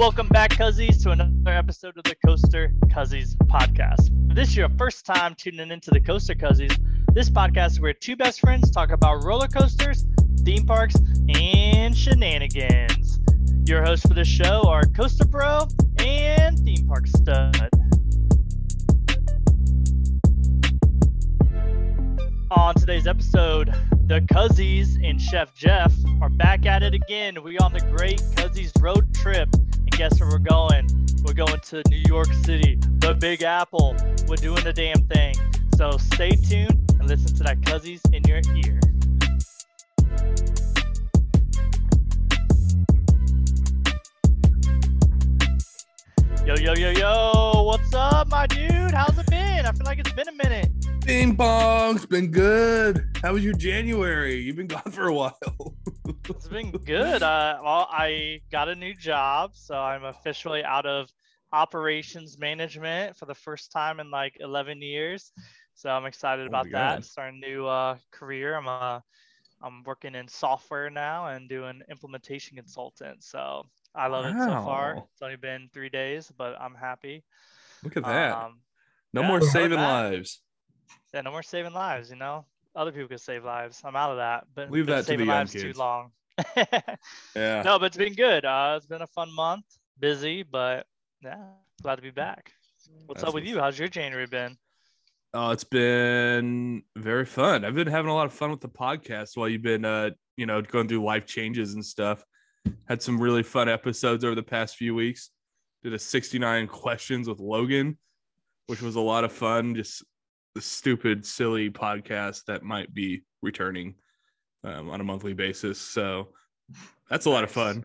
Welcome back, Cuzzies, to another episode of the Coaster Cuzzies podcast. If this is your first time tuning into the Coaster Cuzzies, this podcast where two best friends talk about roller coasters, theme parks, and shenanigans. Your hosts for the show are Coaster Bro and Theme Park Stud. On today's episode, the Cuzzies and Chef Jeff are back at it again. We on the great Cuzzies road trip. Guess where we're going? We're going to New York City, the Big Apple. We're doing the damn thing. So stay tuned and listen to that Cuzzies in your ear. Yo, yo, yo, yo, what's up, my dude? How's it been? I feel like it's been a minute. Bing bong's been good. How was your January? You've been gone for a while. It's been good. Uh, well, I got a new job, so I'm officially out of operations management for the first time in like 11 years. So I'm excited Oh about that. Starting a new uh, career. I'm uh, I'm working in software now and doing implementation consultant. So I love it so far. It's only been three days, but I'm happy. Look at that. Um, no yeah, more saving lives. Yeah, no more saving lives. You know, other people could save lives. I'm out of that. But Leave been that to the lives too long. Yeah. no, but it's been good. Uh, it's been a fun month, busy, but yeah, glad to be back. What's That's up with you? How's your January been? Oh, it's been very fun. I've been having a lot of fun with the podcast while you've been, uh, you know, going through life changes and stuff. Had some really fun episodes over the past few weeks. Did a 69 questions with Logan, which was a lot of fun. Just the stupid, silly podcast that might be returning um, on a monthly basis. So that's a lot of fun.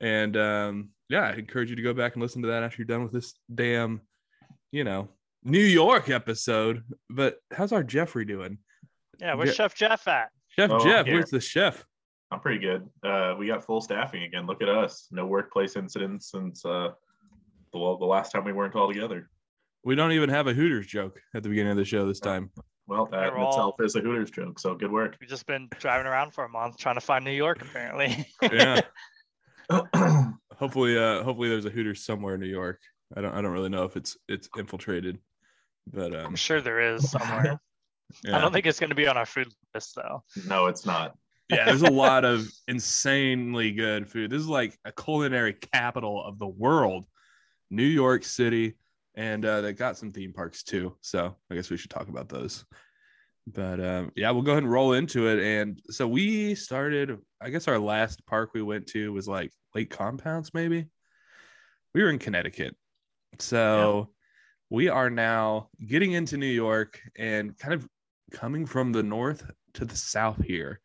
And um, yeah, I encourage you to go back and listen to that after you're done with this damn, you know, New York episode. But how's our Jeffrey doing? Yeah, where's Yeah. Chef Jeff at? Chef Oh, Jeff, where's the chef? I'm pretty good. Uh, we got full staffing again. Look at us. No workplace incidents since uh, the, well, the last time we weren't all together. We don't even have a Hooters joke at the beginning of the show this time. Well, that in They're all- itself is a Hooters joke. So good work. We've just been driving around for a month trying to find New York, apparently. Yeah. hopefully, uh, hopefully there's a Hooters somewhere in New York. I don't, I don't really know if it's it's infiltrated, but um, I'm sure there is somewhere. I don't think it's going to be on our food list, though. no, it's not. yeah, there's a lot of insanely good food. This is like a culinary capital of the world, New York City, and uh, they got some theme parks too. So I guess we should talk about those. But um, yeah, we'll go ahead and roll into it. And so we started. I guess our last park we went to was like Lake Compounce, maybe. We were in Connecticut, so we are now getting into New York and kind of coming from the north to the south here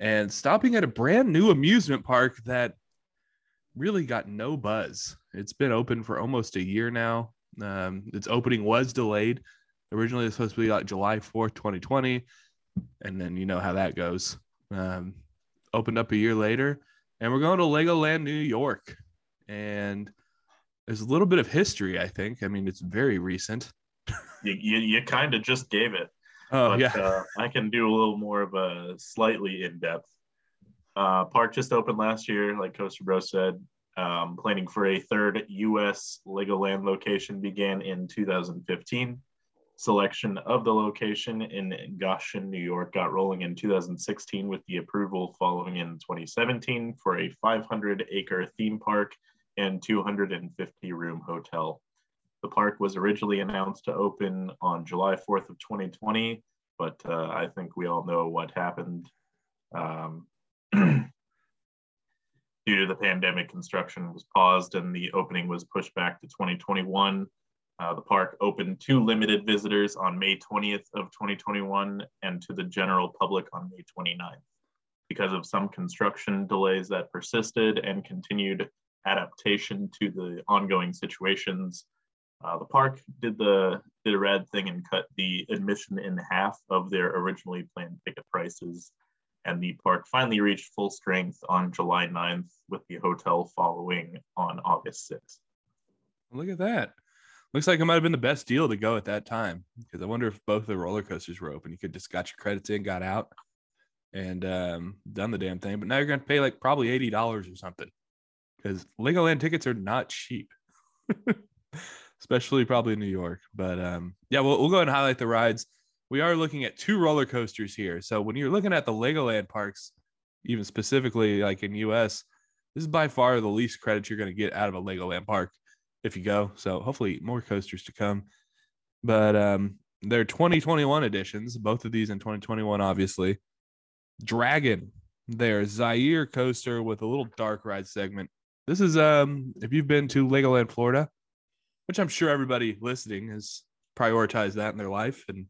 and stopping at a brand new amusement park that really got no buzz. It's been open for almost a year now. Um, its opening was delayed. Originally, it was supposed to be like July 4th, 2020. And then you know how that goes. Um, opened up a year later, and we're going to Legoland, New York. And there's a little bit of history, I think. I mean, it's very recent. You, you, you kind of just gave it. Oh, but, yeah. uh, I can do a little more of a slightly in depth. Uh, park just opened last year, like Coaster Bro said. Um, planning for a third U.S. Legoland location began in 2015. Selection of the location in Goshen, New York, got rolling in 2016 with the approval following in 2017 for a 500 acre theme park and 250 room hotel. The park was originally announced to open on July 4th of 2020, but uh, I think we all know what happened. Um, due to the pandemic, construction was paused and the opening was pushed back to 2021. Uh, the park opened to limited visitors on May 20th of 2021 and to the general public on May 29th. Because of some construction delays that persisted and continued adaptation to the ongoing situations, uh, the park did the did a rad thing and cut the admission in half of their originally planned ticket prices. And the park finally reached full strength on July 9th, with the hotel following on August 6th. Look at that. Looks like it might have been the best deal to go at that time because I wonder if both the roller coasters were open. You could just got your credits in, got out, and um, done the damn thing. But now you're going to pay like probably eighty dollars or something because Legoland tickets are not cheap, especially probably in New York. But um, yeah, we'll, we'll go ahead and highlight the rides. We are looking at two roller coasters here. So when you're looking at the Legoland parks, even specifically like in US, this is by far the least credit you're going to get out of a Legoland park if you go. So hopefully more coasters to come. But um, they're 2021 editions, both of these in 2021, obviously. Dragon, their Zierer coaster with a little dark ride segment. This is um if you've been to Legoland, Florida, which I'm sure everybody listening has prioritized that in their life and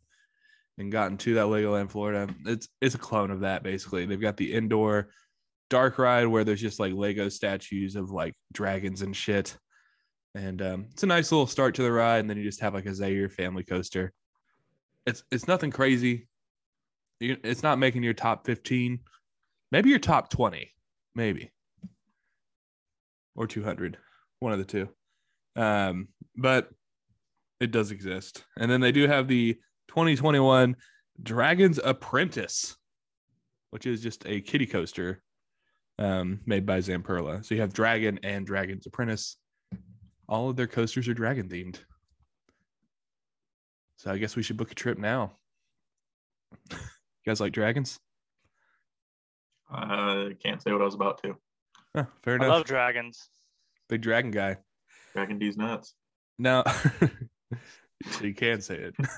and gotten to that Legoland, Florida. It's it's a clone of that basically. They've got the indoor dark ride where there's just like Lego statues of like dragons and shit. And um, it's a nice little start to the ride, and then you just have like a Zierer family coaster. It's it's nothing crazy. It's not making your top 15, maybe your top 20, maybe, or 200, one of the two. Um, but it does exist. And then they do have the 2021 Dragon's Apprentice, which is just a kiddie coaster um, made by Zamperla. So you have Dragon and Dragon's Apprentice. All of their coasters are dragon themed. So I guess we should book a trip now. you guys like dragons? Uh, can't say what I was about to. Huh, fair I enough. love dragons. Big dragon guy. Dragon D's nuts. No, so you can say it.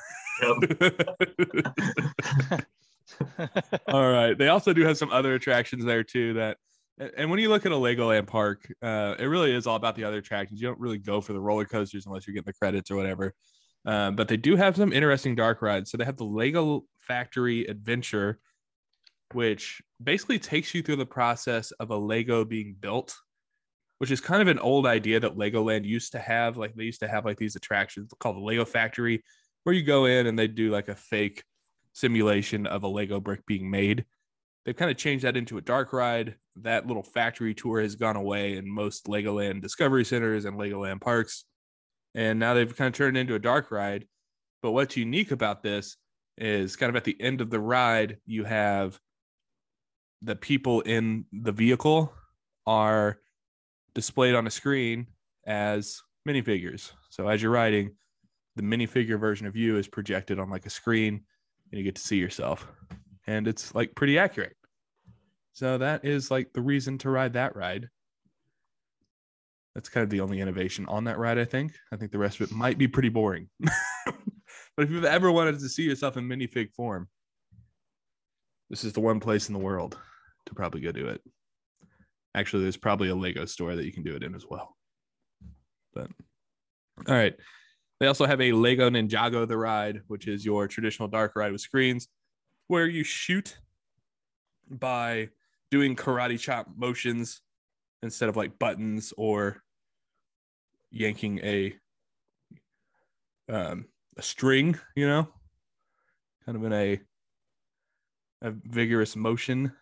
All right. They also do have some other attractions there too. That, and when you look at a Legoland park, uh, it really is all about the other attractions. You don't really go for the roller coasters unless you're getting the credits or whatever. Um, but they do have some interesting dark rides. So they have the Lego Factory Adventure, which basically takes you through the process of a Lego being built, which is kind of an old idea that Legoland used to have. Like they used to have like these attractions called the Lego Factory, where you go in and they do like a fake simulation of a Lego brick being made. They've kind of changed that into a dark ride. That little factory tour has gone away in most Legoland Discovery Centers and Legoland parks. And now they've kind of turned into a dark ride. But what's unique about this is kind of at the end of the ride, you have the people in the vehicle are displayed on a screen as minifigures. So as you're riding, the minifigure version of you is projected on like a screen and you get to see yourself. And it's like pretty accurate. So that is like the reason to ride that ride. That's kind of the only innovation on that ride, I think. I think the rest of it might be pretty boring. but if you've ever wanted to see yourself in minifig form, this is the one place in the world to probably go do it. Actually, there's probably a Lego store that you can do it in as well. But all right. They also have a Lego Ninjago the ride, which is your traditional dark ride with screens where you shoot by doing karate chop motions instead of like buttons or yanking a um a string, you know, kind of in a a vigorous motion.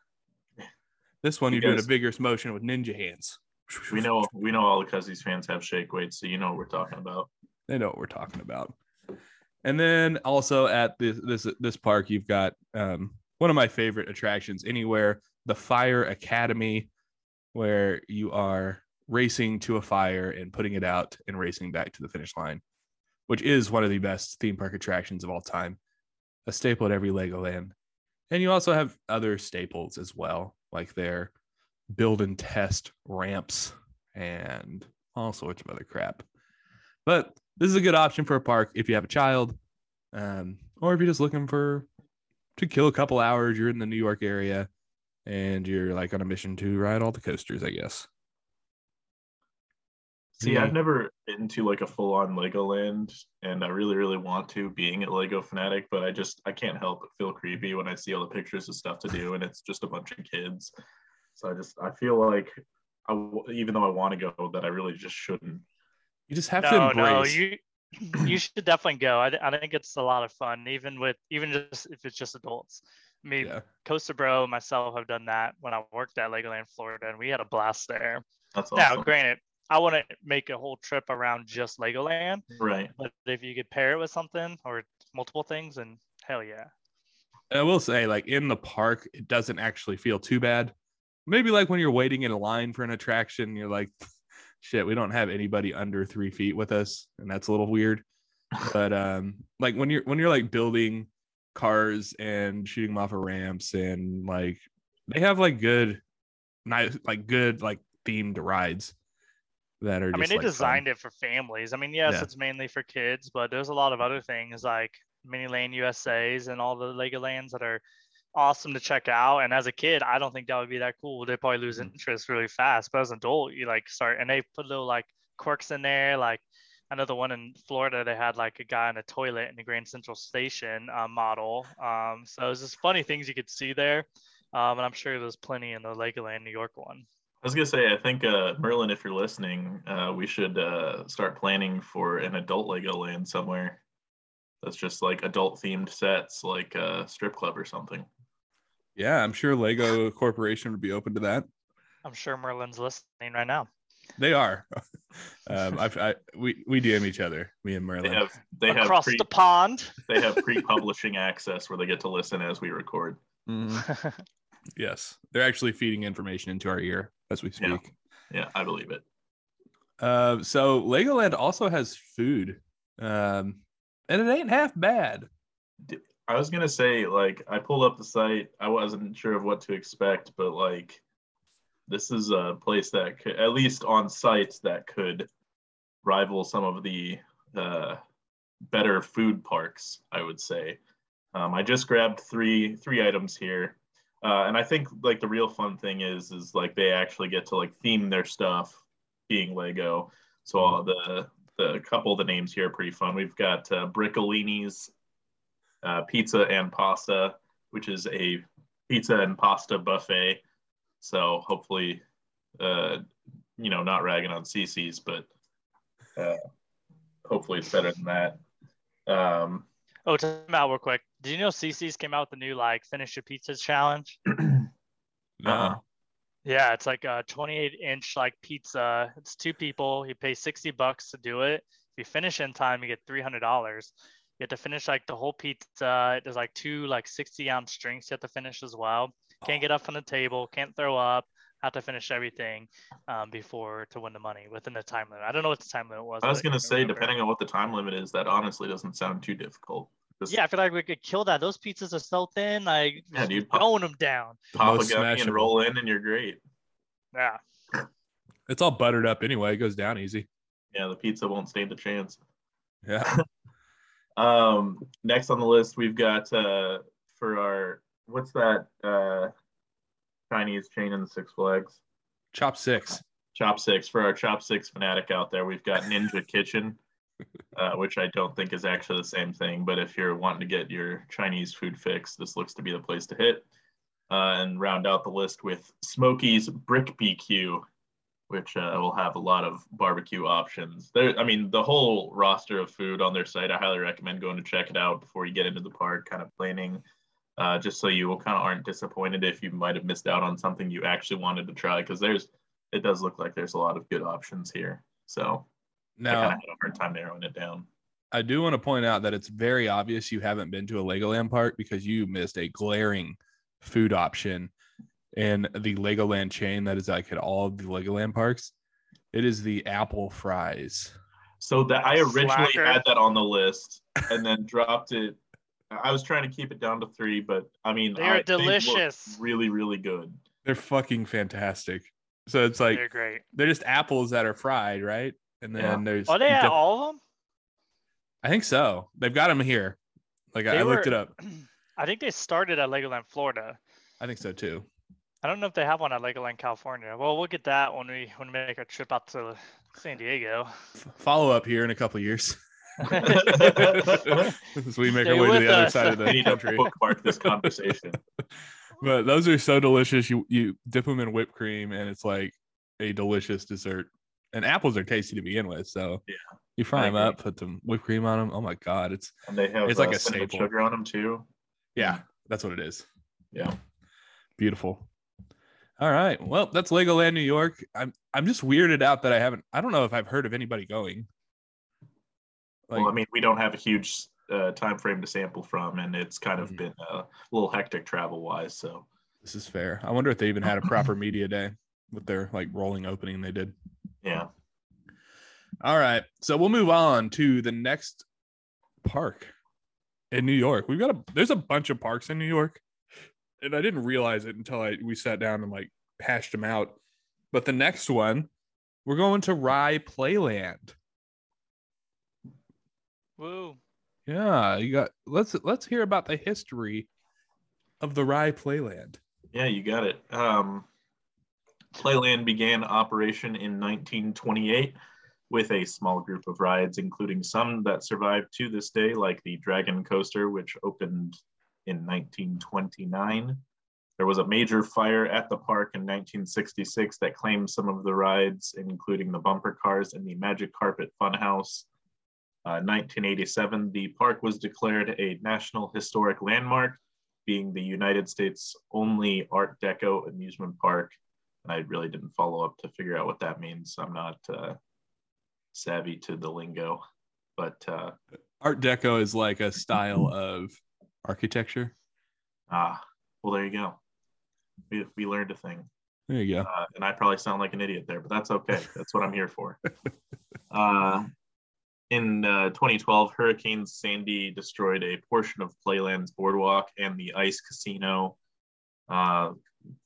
This one You you're doing a vigorous motion with ninja hands. We know we know all the Cuzzies fans have shake weights, so you know what we're talking about. They know what we're talking about. And then also at this this this park, you've got um, one of my favorite attractions anywhere, the Fire Academy, where you are racing to a fire and putting it out and racing back to the finish line, which is one of the best theme park attractions of all time, a staple at every Legoland. And you also have other staples as well, like their build and test ramps and all sorts of other crap. But this is a good option for a park if you have a child, um, or if you're just looking for to kill a couple hours. You're in the New York area, and you're like on a mission to ride all the coasters, I guess. See. I've never been to like a full on Legoland, and I really, really want to being at Lego Fanatic, but I just I can't help but feel creepy when I see all the pictures of stuff to do, and it's just a bunch of kids. So I just I feel like I even though I want to go, that I really just shouldn't. You just have to embrace. no, you you should definitely go. I, I think it's a lot of fun, even with even just if it's just adults. I mean, yeah. Coaster Bro, myself have done that when I worked at Legoland Florida, and we had a blast there. That's Now, awesome. granted, I wouldn't make a whole trip around just Legoland, Right. but if you could pair it with something or multiple things, and hell yeah. I will say, like in the park, it doesn't actually feel too bad maybe like when you're waiting in a line for an attraction, you're like, shit, we don't have anybody under three feet with us, and that's a little weird. But um, like when you're when you're like building cars and shooting them off of ramps and like they have like good, nice like good like themed rides that are. I mean, they like, designed fun. it for families. I mean, yes, Yeah. it's mainly for kids, but there's a lot of other things like Miniland USA's and all the Legolands that are awesome to check out. And as a kid, I don't think that would be that cool. They'd probably lose Mhm. interest really fast. But as an adult, you like start and they put little like quirks in there. Like I know the one in Florida, they had like a guy in a toilet in the Grand Central Station uh, model. Um, so it's just funny things you could see there. Um, and I'm sure there's plenty in the Legoland New York one. I was gonna say, I think uh, Merlin, if you're listening, uh, we should uh, start planning for an adult Legoland somewhere. That's just like adult themed sets, like a strip club or something. Yeah, I'm sure Lego Corporation would be open to that. I'm sure Merlin's listening right now. They are. um, I, I we we DM each other, me and They Merlin. have they have Across pre, the pond. they have pre-publishing access where they get to listen as we record. Mhm. Yes, they're actually feeding information into our ear as we Yeah. speak. Yeah, I believe it. Uh, so Legoland also has food, um, and it ain't half bad. I was gonna say, like, I pulled up the site. I wasn't sure of what to expect, but like, this is a place that could, at least on site, that could rival some of the uh, better food parks. I would say. Um, I just grabbed three three items here, uh, and I think like the real fun thing is is like they actually get to like theme their stuff, being Lego. So the the couple of the names here are pretty fun. We've got uh, Briccolini's uh, pizza and pasta, which is a pizza and pasta buffet. So hopefully, uh, you know, not ragging on CC's, but uh, hopefully it's better than that. Um, oh, time out real quick. Did you know CC's came out with the new like finish your pizza challenge? No. Uh-uh. Yeah, it's like a 28 inch like pizza. It's two people. You pay 60 bucks to do it. If you finish in time, you get $300. You have to finish like the whole pizza. There's like two like 60 ounce drinks you have to finish as well. Can't get up from the table. Can't throw up. Have to finish everything um, before to win the money within the time limit. I don't know what the time limit was. I was gonna say, remember. depending on what the time limit is, that honestly doesn't sound too difficult. Just Yeah, I feel like we could kill that. Those pizzas are so thin. Like Yeah, just dude. throwing them down. The pop a most gummy and roll in, and you're great. Yeah. It's all buttered up anyway. It goes down easy. Yeah, the pizza won't stand a chance. Yeah. Um, next on the list, we've got uh, for our what's that uh, Chinese chain in the Six Flags? Chop six. Chopsticks for our chopsticks fanatic out there. We've got Ninja Kitchen, uh, which I don't think is actually the same thing. But if you're wanting to get your Chinese food fix, this looks to be the place to hit. Uh, and round out the list with Smoky's Brick BQ, which uh, will have a lot of barbecue options. There, I mean, the whole roster of food on their site. I highly recommend going to check it out before you get into the park. Kind of planning, uh, just so you will kind of aren't disappointed if you might have missed out on something you actually wanted to try. Because there's, it does look like there's a lot of good options here. So I kind Now, of had a hard time narrowing it down. I do want to point out that it's very obvious you haven't been to a Legoland park because you missed a glaring food option in the Legoland chain that is like at all of the Legoland parks. It is the apple fries. So that I originally Slacker. had that on the list and then dropped it. I was trying to keep it down to three, but I mean, They're I, they look delicious. really, really good. They're fucking fantastic. So it's like They're great. they're just apples that are fried, right? And then Yeah. there's Are they you at all of them? I think so. They've got them here. Like I, They I looked it up. I think they started at Legoland, Florida. I think so too. I don't know if they have one at Legoland, California. Well, we'll get that when we when we make our trip out to San Diego. F- follow up here in a couple years. as we make Stay our way to with the other side of the need to country. bookmark this conversation. But those are so delicious. You you dip them in whipped cream, and it's like a delicious dessert. And apples are tasty to begin with, so Yeah, you fry I them agree. up, put some whipped cream on them. Oh my god, it's And they have It's like uh, a cinnamon staple. sugar on them too. yeah, that's what it is. Yeah. Beautiful. All right, well, that's Legoland New York. I'm I'm just weirded out that I haven't. I don't know if I've heard of anybody going. Like, well, I mean, we don't have a huge uh, time frame to sample from, and it's kind of Mhm. been a little hectic travel wise. So This is fair. I wonder if they even had a proper media day with their like rolling opening they did. Yeah. All right. So we'll move on to the next park in New York. We've got a there's a bunch of parks in New York. And I didn't realize it until I we sat down and like hashed them out. But the next one, we're going to Rye Playland. Woo. Yeah, you got let's let's hear about the history of the Rye Playland. Yeah, you got it. Um, Playland began operation in 1928 with a small group of rides, including some that survive to this day, like the Dragon Coaster, which opened in 1929. There was a major fire at the park in 1966 that claimed some of the rides, including the bumper cars and the Magic Carpet Funhouse. Uh, 1987, the park was declared a National Historic Landmark, being the United States' only Art Deco amusement park. And I really didn't follow up to figure out what that means. I'm not uh, savvy to the lingo, but uh, Art Deco is like a style of architecture. ah, well, there you go. We, we learned a thing. There you go. uh, and I probably sound like an idiot there, but that's okay. That's what I'm here for. Uh, in uh, 2012, Hurricane Sandy destroyed a portion of Playland's boardwalk and the ice casino. A uh,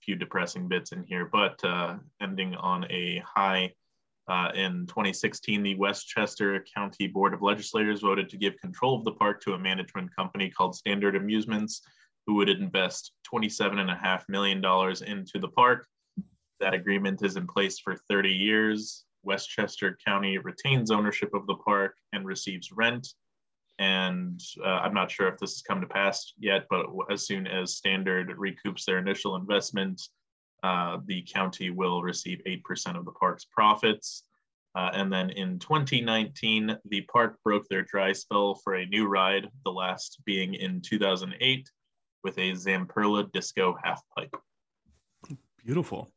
few depressing bits in here, but uh, ending on a high. Uh, in 2016, the Westchester County Board of Legislators voted to give control of the park to a management company called Standard Amusements, who would invest $27.5 million into the park. That agreement is in place for 30 years. Westchester County retains ownership of the park and receives rent. And uh, I'm not sure if this has come to pass yet, but as soon as Standard recoups their initial investment, uh, the county will receive 8% of the park's profits. Uh, and then in 2019, the park broke their dry spell for a new ride, the last being in 2008 with a Zamperla Disco half pipe. Beautiful.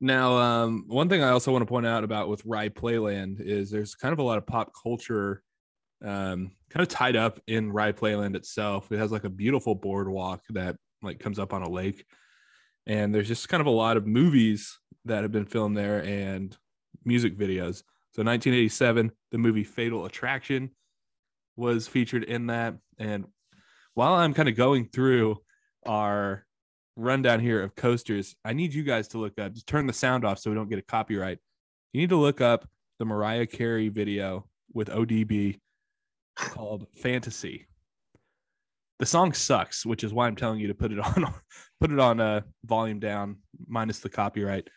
Now, um, one thing I also want to point out about with Rye Playland is there's kind of a lot of pop culture um, kind of tied up in Rye Playland itself. It has like a beautiful boardwalk that like comes up on a lake. And there's just kind of a lot of movies that have been filmed there and music videos. So 1987, the movie Fatal Attraction was featured in that. And while I'm kind of going through our rundown here of coasters, I need you guys to look up, just turn the sound off so we don't get a copyright. You need to look up the Mariah Carey video with ODB called Fantasy. The song sucks, which is why I'm telling you to put it on put it on uh volume down minus the copyright.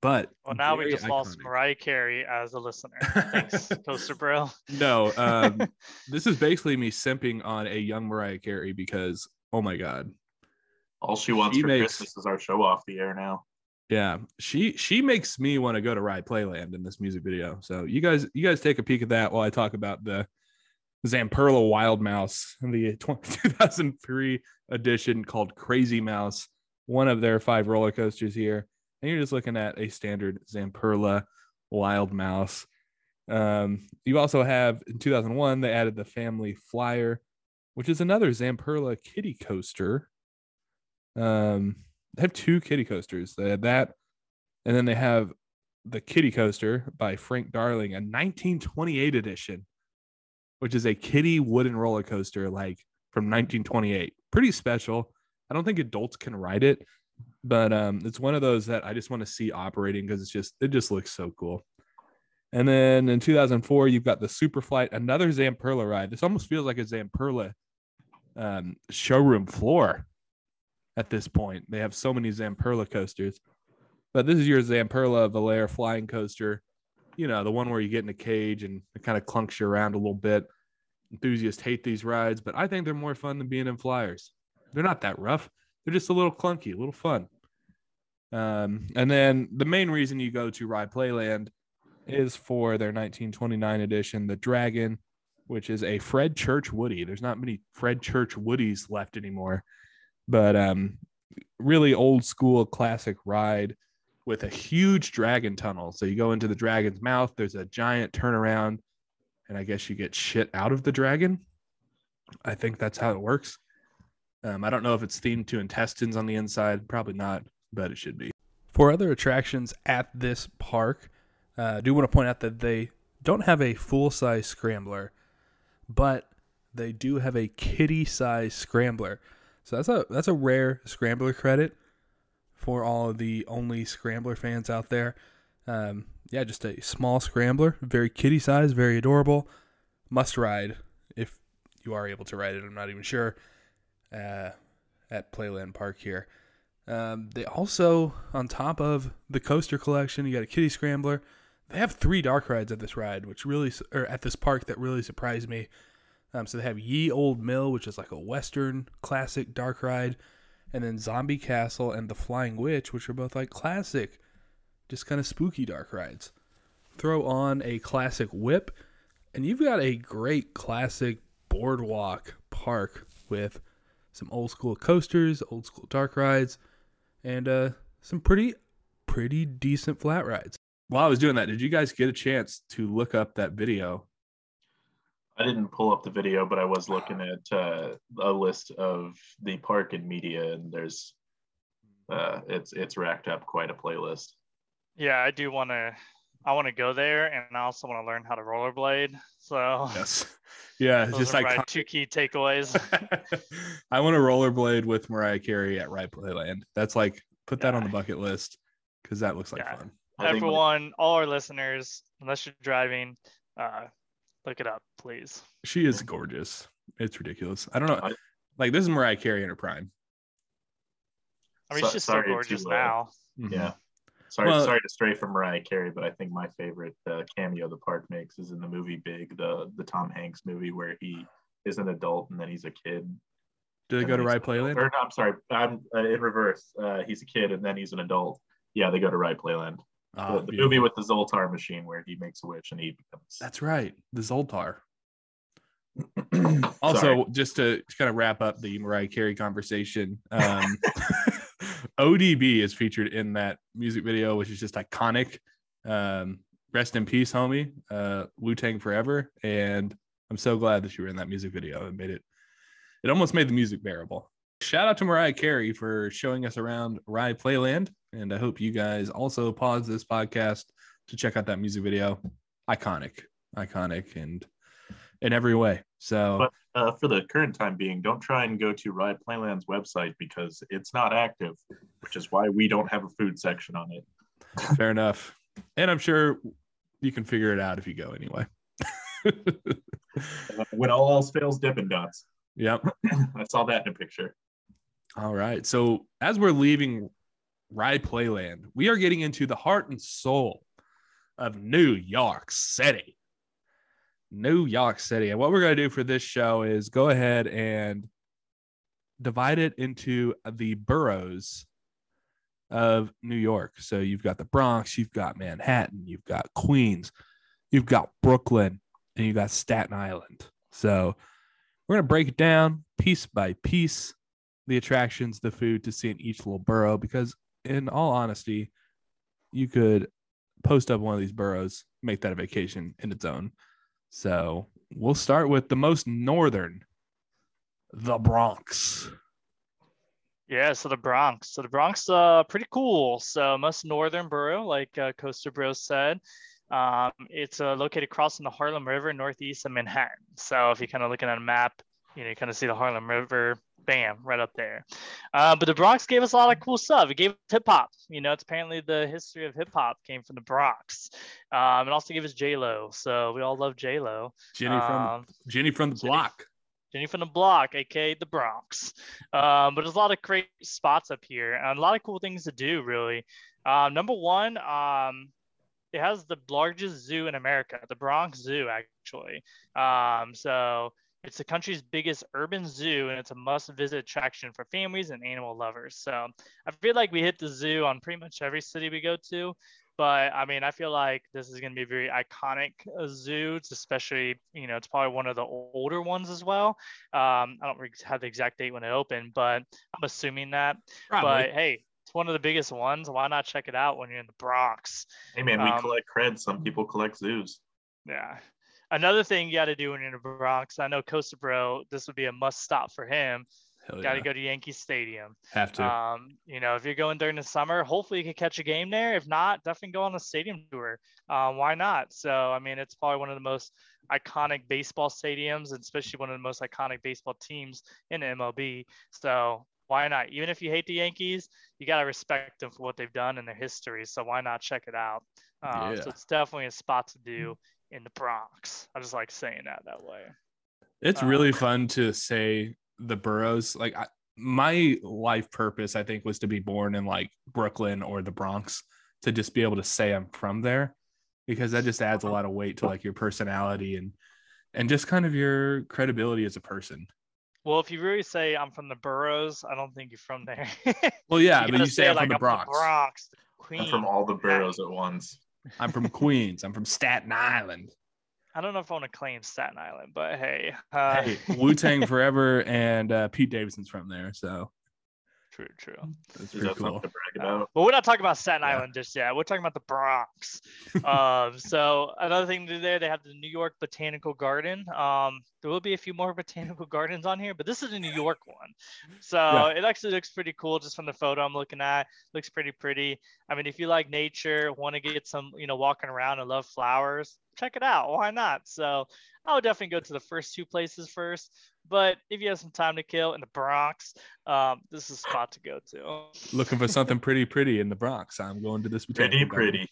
But Well, now we very just lost. Mariah Carey as a listener. Thanks, Coaster Bro. No, um, this is basically me simping on a young Mariah Carey because oh my god, All she wants She for makes- Christmas is our show off the air now. yeah, she she makes me want to go to Rye Playland in this music video. So you guys you guys take a peek at that while I talk about the Zamperla Wild Mouse, the 2003 edition called Crazy Mouse, one of their five roller coasters here. And you're just looking at a standard Zamperla Wild Mouse. Um, you also have in 2001, they added the Family Flyer, which is another Zamperla kitty coaster. Um, they have two kitty coasters. They had that, and then they have the Kitty coaster by Frank Darling, a 1928 edition, which is a kiddie wooden roller coaster like from 1928. Pretty special. I don't think adults can ride it, but um, it's one of those that I just want to see operating because it's just it just looks so cool. And then in 2004, you've got the Superflight, another Zamperla ride. This almost feels like a Zamperla um, showroom floor at this point. They have so many Zamperla coasters. But this is your Zamperla Volare flying coaster. You know, the one where you get in a cage and it kind of clunks you around a little bit. Enthusiasts hate these rides, but I think they're more fun than being in flyers. They're not that rough. They're just a little clunky, a little fun. Um, and then the main reason you go to Rye Playland is for their 1929 edition, the Dragon, which is a Fred Church Woody. There's not many Fred Church Woodies left anymore, but um, really old school classic ride with a huge dragon tunnel. So you go into the dragon's mouth, there's a giant turnaround, and I guess you get shit out of the dragon. I think that's how it works. Um, I don't know if it's themed to intestines on the inside. Probably not, but it should be. For other attractions at this park, uh, I do want to point out that they don't have a full size scrambler, but they do have a kitty size scrambler. So that's a that's a rare scrambler credit for all of the only scrambler fans out there. Um, yeah, just a small scrambler, very kitty size, very adorable. Must ride if you are able to ride it. I'm not even sure uh, at Playland Park here. Um, they also, on top of the coaster collection, you got a kitty scrambler. They have three dark rides at this ride, which really, or at this park, that really surprised me. Um, so they have Ye Old Mill, which is like a Western classic dark ride, and then Zombie Castle and the Flying Witch, which are both like classic, just kind of spooky dark rides. Throw on a classic whip, and you've got a great classic boardwalk park with some old school coasters, old school dark rides, and uh, some pretty, pretty decent flat rides. While I was doing that, did you guys get a chance to look up that video? I didn't pull up the video, but I was looking at uh, a list of the park and media, and there's uh, it's it's racked up quite a playlist. Yeah, I do want to. I want to go there, and I also want to learn how to rollerblade. So Yes. Yeah, those just are like my two key takeaways. I want to rollerblade with Mariah Carey at Rye Playland. That's like put that on the bucket list because that looks like Yeah. fun. I think my- Everyone, all our listeners, unless you're driving, uh, look it up, please. She is gorgeous. It's ridiculous. I don't know. Like this is Mariah Carey in her prime. I mean, So- she's so sorry to, gorgeous uh, now. Mhm. Yeah. Sorry, Well- sorry to stray from Mariah Carey, but I think my favorite uh, cameo the park makes is in the movie Big, the the Tom Hanks movie where he is an adult and then he's a kid. Do they go to then he's Ride an adult. Playland? Or, no, I'm sorry, I'm uh, in reverse. Uh, he's a kid and then he's an adult. Yeah, they go to Rye Playland. Ah, the movie with the Zoltar machine where he makes a wish and he becomes. That's right. The Zoltar. Sorry. Also, just to kind of wrap up the Mariah Carey conversation, um, ODB is featured in that music video, which is just iconic. Um, rest in peace, homie. Uh, Wu Tang forever. And I'm so glad that you were in that music video. It made it, it almost made the music bearable. Shout out to Mariah Carey for showing us around Rye Playland. And I hope you guys also pause this podcast to check out that music video. Iconic, iconic, and in every way. So, But uh, for the current time being, don't try and go to Rye Playland's website because it's not active, which is why we don't have a food section on it. fair enough. And I'm sure you can figure it out if you go anyway. Uh, when all else fails, Dippin' Dots. yep. I saw that in a picture. All right. So as we're leaving Rye Playland, we are getting into the heart and soul of New York City. New York City. And what we're going to do for this show is go ahead and divide it into the boroughs of New York. So you've got the Bronx, you've got Manhattan, you've got Queens, you've got Brooklyn, and you've got Staten Island. So we're going to break it down piece by piece the attractions, the food to see in each little borough. Because, in all honesty, you could post up one of these boroughs, make that a vacation in its own. So, we'll start with the most northern, the Bronx. Yeah, so the Bronx. So the Bronx, uh, pretty cool. So most northern borough, like uh, Coaster Bros said. Um, it's uh, located across from the Harlem River, northeast of Manhattan. So if you're kind of looking at a map, you know, you kind of see the Harlem River, bam, right up there. Uh, but the Bronx gave us a lot of cool stuff. It gave us hip hop. You know, it's apparently the history of hip hop came from the Bronx. Um, and also gave us J Lo. So we all love J Lo. Jenny from Um, Jenny from the Jenny- block. Jenny from the block, aka the Bronx. Um, but there's a lot of great spots up here and a lot of cool things to do, really. Um, number one, um, it has the largest zoo in America, the Bronx Zoo, actually. Um, so it's the country's biggest urban zoo, and it's a must-visit attraction for families and animal lovers. So I feel like we hit the zoo on pretty much every city we go to. But I mean, I feel like this is going to be a very iconic uh, zoo. It's especially, you know, it's probably one of the older ones as well. Um, I don't have the exact date when it opened, but I'm assuming that. But hey, it's one of the biggest ones. Why not check it out when you're in the Bronx? Hey man, we Um, collect creds. Some people collect zoos. Yeah. Another thing you got to do when you're in the Bronx, I know Coaster Bro, this would be a must stop for him. Hell Got to go to Yankee Stadium. Have to. Um, you know, if you're going during the summer, hopefully you can catch a game there. If not, definitely go on a stadium tour. Um, why not? So, I mean, it's probably one of the most iconic baseball stadiums, and especially one of the most iconic baseball teams in MLB. So, why not? Even if you hate the Yankees, you got to respect them for what they've done and their history. So, why not check it out? Um, Yeah. So, it's definitely a spot to do in the Bronx. I just like saying that that way. It's Uh, really fun to say the boroughs. Like I, my life purpose, I think, was to be born in like Brooklyn or the Bronx to just be able to say I'm from there, because that just adds a lot of weight to like your personality and and just kind of your credibility as a person. Well, if you really say I'm from the boroughs, I don't think you're from there. Well, yeah, You but you say I'm like, from the Bronx. Bronx, I'm Queens. from all the boroughs at once. I'm from Queens. I'm from Staten Island. I don't know if I want to claim Staten Island, but hey, uh, Hey, Wu Tang forever, and uh, Pete Davidson's from there, so true, true. that's pretty cool. to brag Uh, about? but we're not talking about Staten Yeah. Island just yet. We're talking about the Bronx. um, so another thing to do there, they have the New York Botanical Garden. Um, there will be a few more botanical gardens on here, but this is a New York one. So Yeah. it actually looks pretty cool just from the photo I'm looking at. Looks pretty pretty. I mean, if you like nature, want to get some, you know, walking around and love flowers, check it out. Why not? So I would definitely go to the first two places first. But if you have some time to kill in the Bronx, um, this is a spot to go to. Looking for something pretty, pretty in the Bronx. I'm going to this. Pretty, botanical pretty.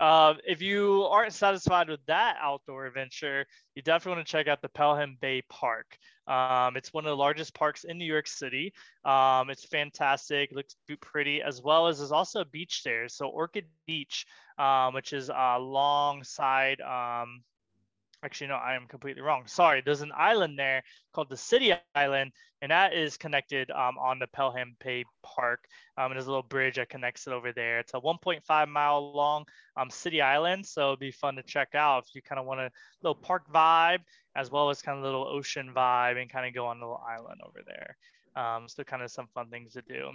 Uh, if you aren't satisfied with that outdoor adventure, you definitely want to check out the Pelham Bay Park. Um, it's one of the largest parks in New York City. Um, it's fantastic, looks pretty, as well as there's also a beach there. So Orchard Beach, um, which is alongside. Um, actually, no, I am completely wrong. Sorry, there's an island there called the City Island, and that is connected um, on the Pelham Bay Park. Um, and there's a little bridge that connects it over there. It's a 1.5 mile long um, city island. So it'd be fun to check out if you kind of want a little park vibe as well as kind of a little ocean vibe and kind of go on a little island over there. Um, so kind of some fun things to do.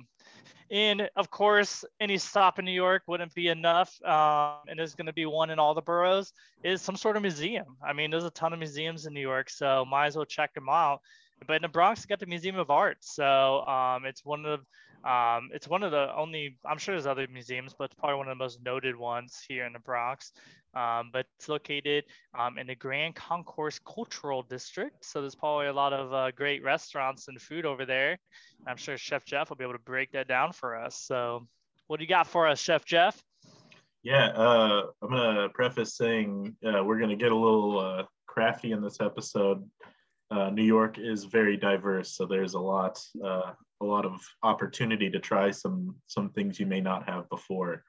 And of course, any stop in New York wouldn't be enough. Um, and there's going to be one in all the boroughs is some sort of museum. I mean, there's a ton of museums in New York, so might as well check them out. But in the Bronx, you got the Museum of Art. So um, it's one of um, it's one of the only, I'm sure there's other museums, but it's probably one of the most noted ones here in the Bronx. Um, but it's located um, in the Grand Concourse Cultural District. So there's probably a lot of uh, great restaurants and food over there. I'm sure Chef Jeff will be able to break that down for us. So, what do you got for us, Chef Jeff? Yeah, uh, I'm gonna preface saying uh, we're gonna get a little uh, crafty in this episode. Uh, New York is very diverse, so there's a lot, uh, a lot of opportunity to try some some things you may not have before.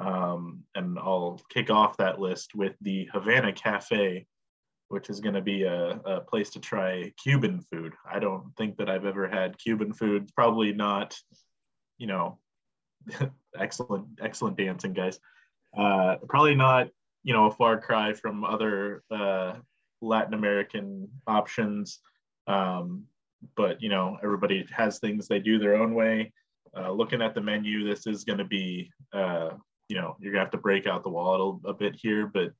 Um, and I'll kick off that list with the Havana Cafe, which is going to be a, a place to try Cuban food. I don't think that I've ever had Cuban food. Probably not, you know, excellent, excellent dancing, guys. Uh, probably not, you know, a far cry from other uh, Latin American options. Um, but you know, everybody has things they do their own way. Uh, looking at the menu, this is going to be, uh, you know, you're gonna have to break out the wallet a, a bit here, but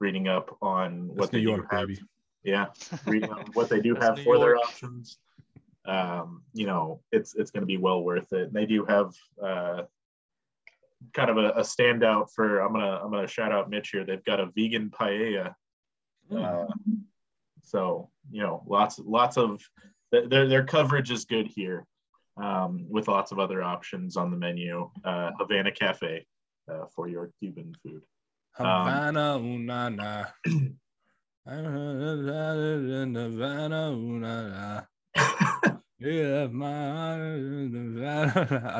reading up on what That's they New do have, baby. yeah, reading on what they do have New for their options. Um, you know, it's it's going to be well worth it. And they do have uh, kind of a, a standout for. I'm gonna I'm gonna shout out Mitch here. They've got a vegan paella. Uh, so you know, lots lots of th- their their coverage is good here, um, with lots of other options on the menu. Uh, Havana Cafe uh, for your Cuban food. Um, Havana, ooh, na, na. Havana, ooh, na, na. Yeah. I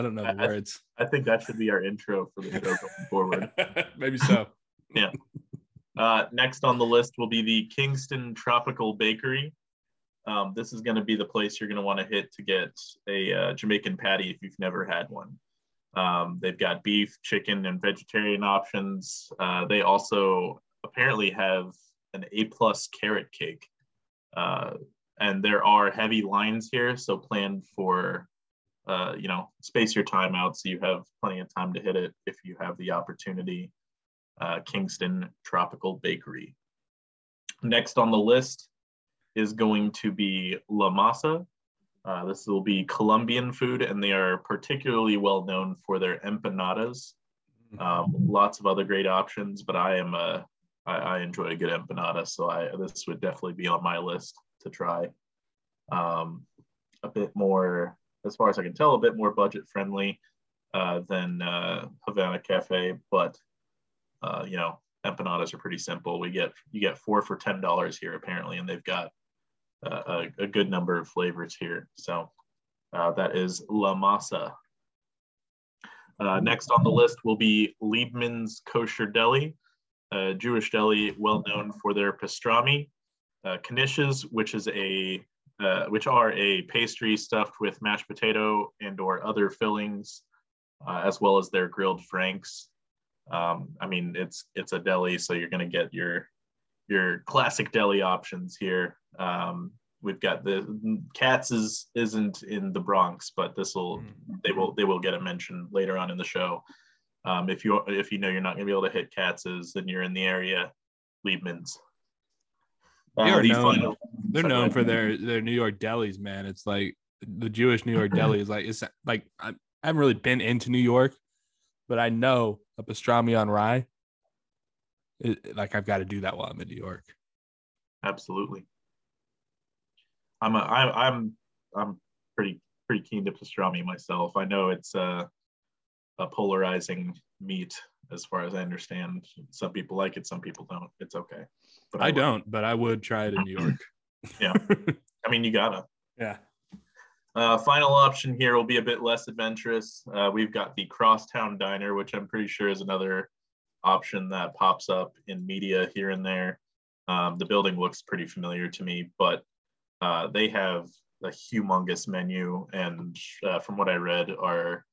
don't know the I- words. I think that should be our intro for the show going forward. Maybe so. Uh, next on the list will be the Kingston Tropical Bakery. Um, this is going to be the place you're going to want to hit to get a uh, Jamaican patty if you've never had one. Um, they've got beef, chicken, and vegetarian options. Uh, they also apparently have an A plus carrot cake. Uh, and there are heavy lines here, so plan for, uh, you know, space your time out so you have plenty of time to hit it if you have the opportunity uh, Kingston Tropical Bakery. Next on the list is going to be La Masa. Uh, this will be Colombian food, and they are particularly well known for their empanadas. Um, lots of other great options, but I am a I, I enjoy a good empanada, so I this would definitely be on my list to try. Um, a bit more, as far as I can tell, a bit more budget friendly uh, than uh, Havana Cafe, but uh, you know empanadas are pretty simple. We get you get four for ten dollars here apparently, and they've got uh, a, a, good number of flavors here. So uh, that is La Masa. Uh, next on the list will be Liebman's Kosher Deli, a Jewish deli well known for their pastrami, uh, knishes, which is a uh, which are a pastry stuffed with mashed potato and or other fillings, uh, as well as their grilled franks. Um, I mean, it's it's a deli, so you're going to get your your classic deli options here. Um, we've got the Katz is isn't in the Bronx, but this will mm. they will they will get a mention later on in the show. Um, if you if you know you're not going to be able to hit Katz's, then you're in the area. Liebman's. Uh, they're known, final, they're known for their their New York delis, man. It's like the Jewish New York deli is like it's like I haven't really been into New York, but I know a pastrami on rye. It, like I've got to do that while I'm in New York. Absolutely. I'm a, I, I'm I'm pretty pretty keen to pastrami myself. I know it's a, a polarizing meat as far as I understand. Some people like it, some people don't. It's okay. But I, I don't, but I would try it in New York. yeah. I mean, you gotta. Yeah. Uh, final option here will be a bit less adventurous. Uh, we've got the Crosstown Diner, which I'm pretty sure is another option that pops up in media here and there. Um, the building looks pretty familiar to me, but uh, they have a humongous menu, and uh, from what I read, are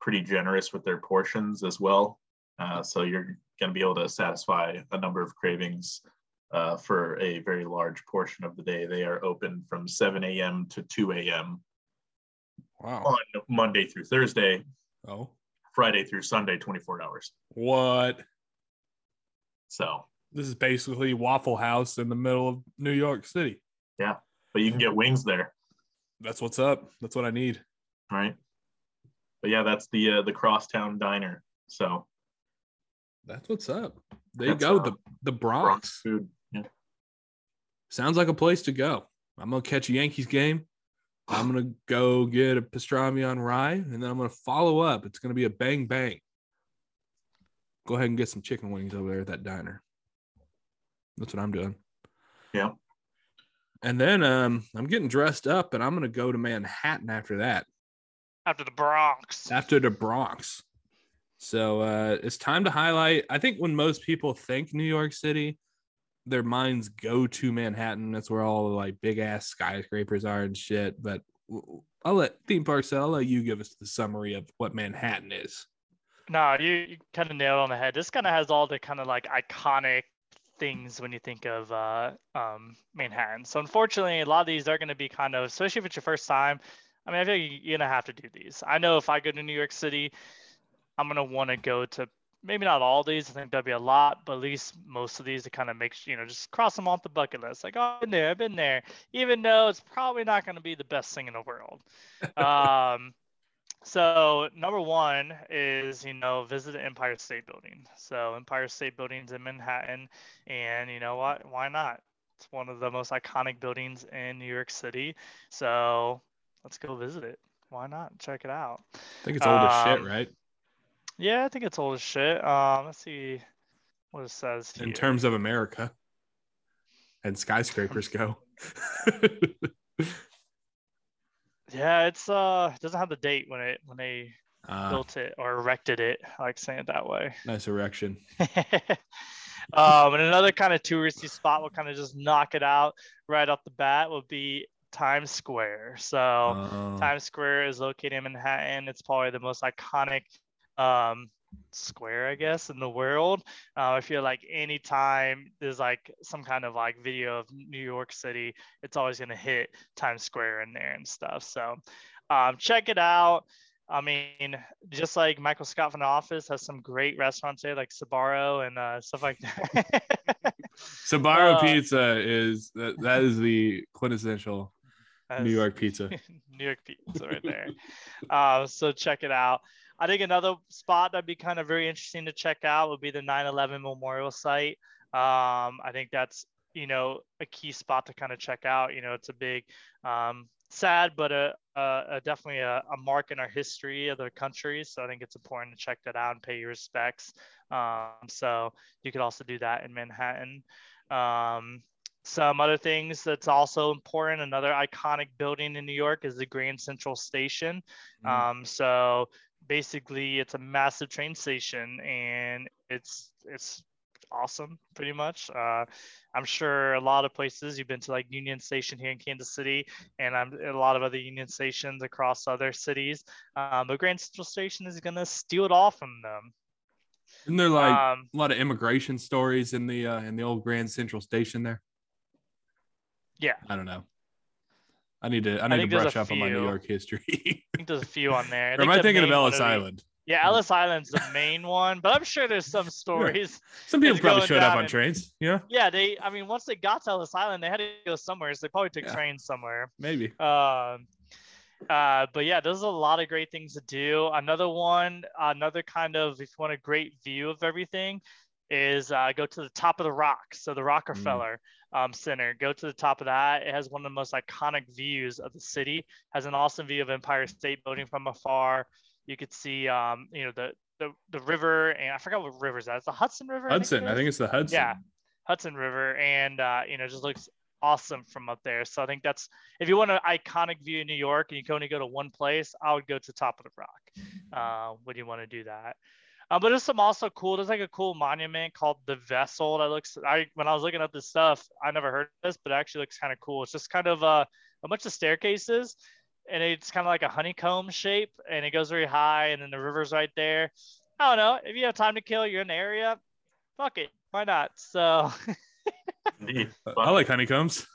pretty generous with their portions as well. Uh, so you're going to be able to satisfy a number of cravings uh, for a very large portion of the day. They are open from 7 a.m. to 2 a.m. Wow. On Monday through Thursday. Oh. Friday through Sunday, 24 hours. What? So this is basically Waffle House in the middle of New York City. Yeah, but you can get wings there. That's what's up. That's what I need. All right. But yeah, that's the uh, the Crosstown Diner. So that's what's up. There you go. Uh, the the Bronx. Bronx food. Yeah. Sounds like a place to go. I'm gonna catch a Yankees game. I'm gonna go get a pastrami on rye, and then I'm gonna follow up. It's gonna be a bang bang. Go ahead and get some chicken wings over there at that diner. That's what I'm doing. Yeah. And then um, I'm getting dressed up, and I'm gonna go to Manhattan after that. After the Bronx. After the Bronx. So uh, it's time to highlight. I think when most people think New York City, their minds go to Manhattan. That's where all the like big ass skyscrapers are and shit. But I'll let theme park sell. I'll let you give us the summary of what Manhattan is. No, you, you kind of nailed on the head. This kind of has all the kind of like iconic things when you think of uh, um, Manhattan. So unfortunately, a lot of these are going to be kind of, especially if it's your first time. I mean, I feel like you're gonna have to do these. I know if I go to New York City, I'm gonna want to go to maybe not all these. I think there'll be a lot, but at least most of these to kind of make you know just cross them off the bucket list. Like, oh, I've been there, I've been there, even though it's probably not going to be the best thing in the world. um, so number one is you know visit the Empire State Building. So Empire State Building's in Manhattan, and you know what? Why not? It's one of the most iconic buildings in New York City. So let's go visit it. Why not? Check it out. I think it's old um, as shit, um, right? Yeah, I think it's old as shit. Um, let's see what it says. Here. In terms of America and skyscrapers go. yeah, it's uh it doesn't have the date when it when they uh, built it or erected it. I like saying it that way. Nice erection. um, and another kind of touristy spot will kind of just knock it out right off the bat would be Times Square. So uh, Times Square is located in Manhattan. It's probably the most iconic um, square, I guess, in the world. Uh, I feel like anytime there's like some kind of like video of New York City, it's always going to hit Times Square in there and stuff. So um, check it out. I mean, just like Michael Scott from The Office has some great restaurants there, like Sbarro and uh, stuff like that. Sbarro uh, pizza is that, that is the quintessential New York pizza. New York pizza right there. uh, so check it out. I think another spot that'd be kind of very interesting to check out would be the 9/11 Memorial Site. Um, I think that's you know a key spot to kind of check out. You know, it's a big, um, sad, but a, a, a definitely a, a mark in our history of the country. So I think it's important to check that out and pay your respects. Um, so you could also do that in Manhattan. Um, some other things that's also important another iconic building in new york is the grand central station Mhm. um, so basically it's a massive train station and it's it's awesome pretty much uh, i'm sure a lot of places you've been to like union station here in kansas city and i'm a lot of other union stations across other cities um, but grand central station is going to steal it all from them Isn't there like um, a lot of immigration stories in the uh, in the old Grand Central Station there? Yeah. I don't know. I need to I need think to brush up on my New. York history. i think there's a few on there or am I thinking of Ellis Island? Yeah, Ellis Island's the main one, but I'm sure there's some stories. Some people probably showed up on in- trains. Yeah, Yeah, they. I mean, once they got to Ellis Island, they had to go somewhere, so they probably took Yeah. trains somewhere. maybe. Um, uh, but yeah, there's a lot of great things to do. Another one, another kind of, if you want a great view of everything, is uh, go to the top of the rock. So the Rockefeller um, Center. Go to the top of that. It has one of the most iconic views of the city. Has an awesome view of Empire State Building from afar. You could see, um, you know, the the the river, and I forgot what river is that. It's the Hudson River. Hudson. it I think it's the Hudson. Yeah. Hudson River, and uh, you know, just looks awesome from up there. So I think that's if you want an iconic view in New York and you can only go to one place, I would go to Top of the Rock. Uh, when you want to do that. Um, but there's some also cool. There's like a cool monument called the Vessel that looks. I when I was looking at this stuff, I never heard of this, but it actually looks kind of cool. It's just kind of uh, a bunch of staircases, and it's kind of like a honeycomb shape, and it goes very high, and then the river's right there. I don't know. If you have time to kill, you're in the area. Fuck it, why not? So Indeed. I like honeycombs.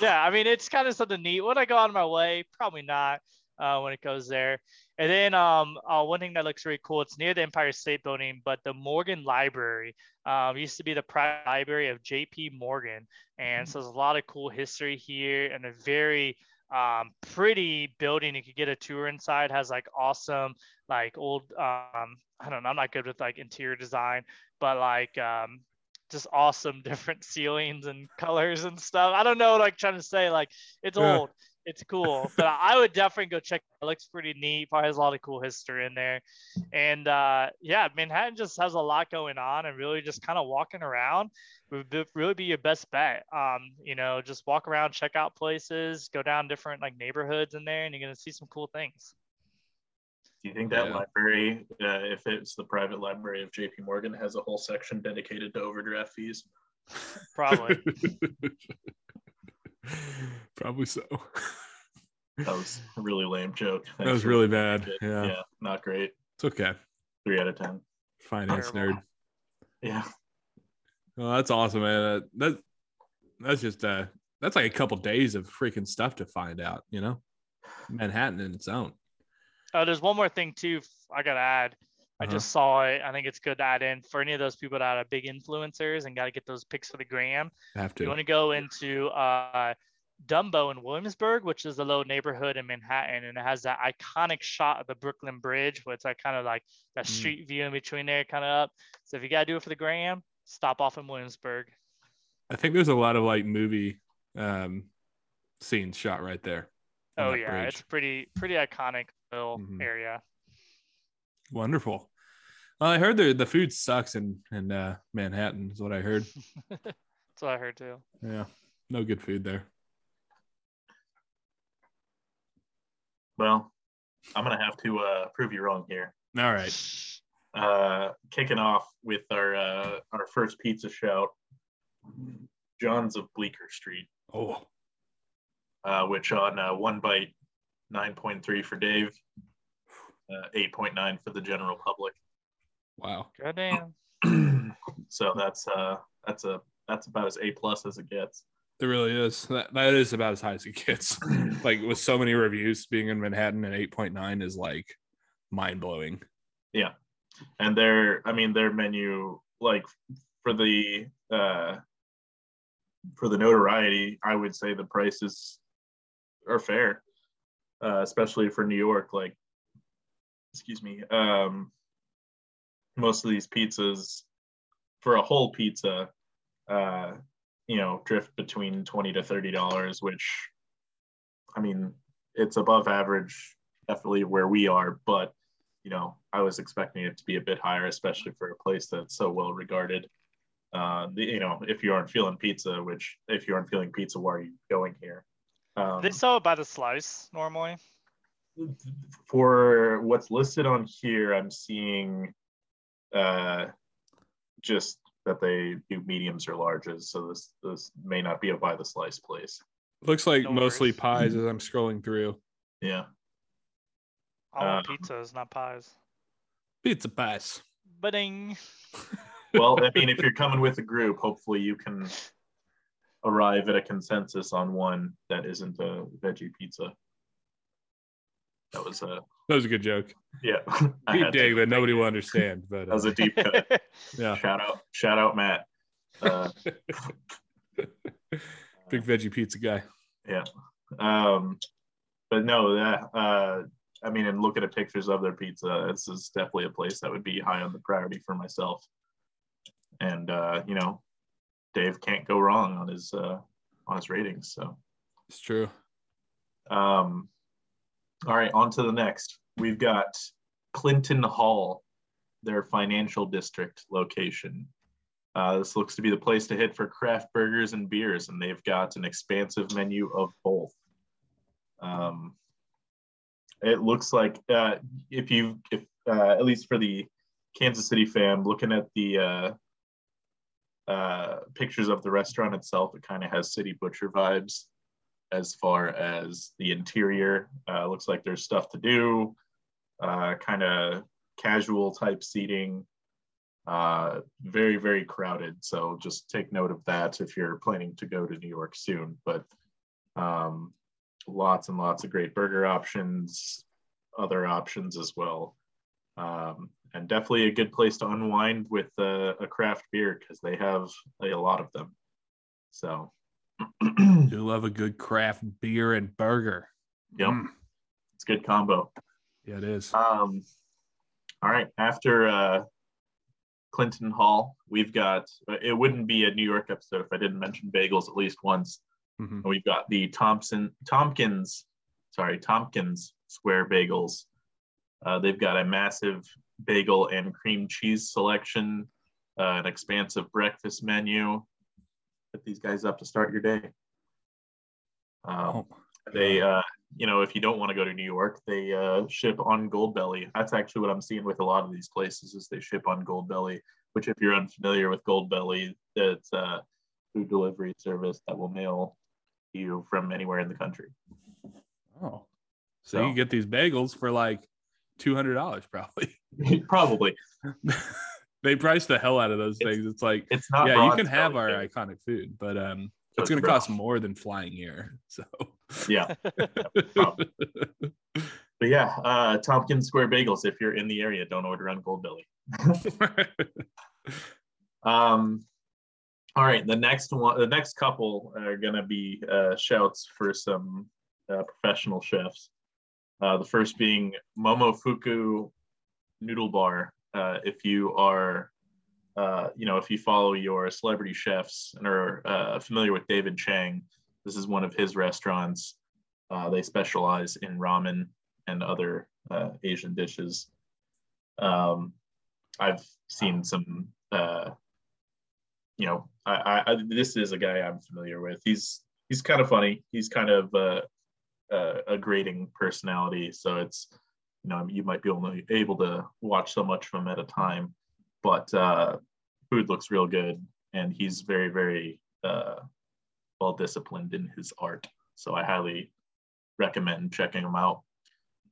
yeah, I mean it's kind of something neat. Would I go out of my way? Probably not uh, when it goes there. And then um, uh, one thing that looks really cool, it's near the Empire State Building, but the Morgan Library um, used to be the private library of J.P. Morgan, and so there's a lot of cool history here and a very um, pretty building. You could get a tour inside. Has like awesome like old um, I don't know. I'm not good with like interior design, but like um, just awesome different ceilings and colors and stuff. I don't know, like trying to say like it's Yeah. old, it's cool, but I would definitely go check. It looks pretty neat. Probably has a lot of cool history in there, and uh, yeah, Manhattan just has a lot going on, and really just kind of walking around would be, really be your best bet. Um, you know, just walk around, check out places, go down different like neighborhoods in there, and you're gonna see some cool things. Do you think that Yeah. library, uh, if it's the private library of JP Morgan, has a whole section dedicated to overdraft fees? Probably. Probably so. That was a really lame joke. That was really bad. Yeah. Yeah, not great. It's okay. Three out of ten. Finance Terrible. nerd. Yeah. Well, that's awesome, man. That, that that's just uh that's like a couple days of freaking stuff to find out, you know? Manhattan in its own. Oh, there's one more thing too. I gotta add. I Uh-huh. just saw it. I think it's good to add in for any of those people that are big influencers and got to get those pics for the gram. Have to. You want to go into uh, Dumbo in Williamsburg, which is a little neighborhood in Manhattan, and it has that iconic shot of the Brooklyn Bridge, where it's like kind of like that Mm. street view in between there, kind of up. So if you gotta do it for the gram, stop off in Williamsburg. I think there's a lot of like movie um scenes shot right there. Oh yeah, bridge. it's pretty pretty iconic little Mhm. area. Wonderful. Well, I heard the the food sucks in in uh, Manhattan. Is what I heard. That's what I heard too. Yeah, no good food there. Well, I'm gonna have to uh, prove you wrong here. All right. Uh, kicking off with our uh, our first pizza shout, John's of Bleecker Street, Oh, uh, which on uh, one bite, nine point three for Dave, uh, eight point nine for the general public. wow. Goddamn. so that's uh that's a that's about as a plus as it gets. It really is. That that is about as high as it gets. like with so many reviews, being in Manhattan at eight point nine is like mind blowing. Yeah. And their i mean their menu like for the uh for the notoriety i would say the prices are fair, uh, especially for New York. Like, excuse me, um, most of these pizzas for a whole pizza, uh, you know, drift between twenty to thirty dollars, which, I mean, it's above average, definitely where we are, but you know, I was expecting it to be a bit higher, especially for a place that's so well regarded. Uh, you know, if you aren't feeling pizza, which if you aren't feeling pizza, why are you going here? Um, they sell it by the slice normally. For what's listed on here, I'm seeing uh, just that they do mediums or larges. So this this may not be a by the slice place. Looks like No mostly worries. pies as I'm scrolling through. Yeah. I want Um, pizzas, not pies. Pizza pies. But-ding. Well, I mean, if you're coming with a group, hopefully you can arrive at a consensus on one that isn't a veggie pizza. That was a That was a good joke. yeah. Deep dig that nobody will understand, but That was uh, a deep cut. yeah, shout out, shout out, Matt. Uh, big veggie pizza guy. Yeah. Um, but no, that uh, I mean, and looking at the pictures of their pizza, this is definitely a place that would be high on the priority for myself. And uh, you know, Dave can't go wrong on his uh, on his ratings. So, It's true. um, all right, on to the next. We've got Clinton Hall, their financial district location. Uh, this looks to be the place to hit for craft burgers and beers, and they've got an expansive menu of both. Um, it looks like uh, if you, if uh, at least for the Kansas City fam, looking at the uh, uh, pictures of the restaurant itself, it kind of has City Butcher vibes as far as the interior. Uh, looks like there's stuff to do, uh, kind of casual type seating, uh, very, very crowded. So just take note of that if you're planning to go to New York soon. But um, lots and lots of great burger options, other options as well. Um, and definitely a good place to unwind with a, a craft beer because they have a, lot of them. So, Do love a good craft beer and burger. yep, Mm. it's a good combo. Yeah, it is. Um, all right. After uh, Clinton Hall, we've got. It wouldn't be a New York episode if I didn't mention bagels at least once. Mhm. We've got the Thompson Tompkins, sorry Tompkins Square Bagels. Uh, they've got a massive bagel and cream cheese selection, uh, an expansive breakfast menu. Put these guys up to start your day. Um, Oh, they uh you know if you don't want to go to new york they uh ship on Goldbelly that's actually what i'm seeing with a lot of these places is they ship on Goldbelly which if you're unfamiliar with Goldbelly it's a food delivery service that will mail you from anywhere in the country oh. So, So- you can get these bagels for like two hundred dollars, probably. probably they price the hell out of those It's- things. It's like, it's not yeah, you can have our iconic food, but um, so it's going to cost more than flying here. So, yeah but yeah uh tompkins square bagels if you're in the area don't order on Goldbelly. Um, all right, the next one, the next couple are gonna be uh, shouts for some uh, professional chefs. Uh, the first being Momofuku Noodle Bar. Uh, if you are, uh, you know, if you follow your celebrity chefs and are uh, familiar with David Chang, this is one of his restaurants. Uh, they specialize in ramen and other uh, Asian dishes. Um, I've seen some uh, you know, I, I, I this is a guy I'm familiar with. He's he's kind of funny. He's kind of uh, uh, a grating personality, so it's you know you might be only able to watch so much from him at a time, but uh, food looks real good, and he's very very uh, well disciplined in his art. So I highly recommend checking him out.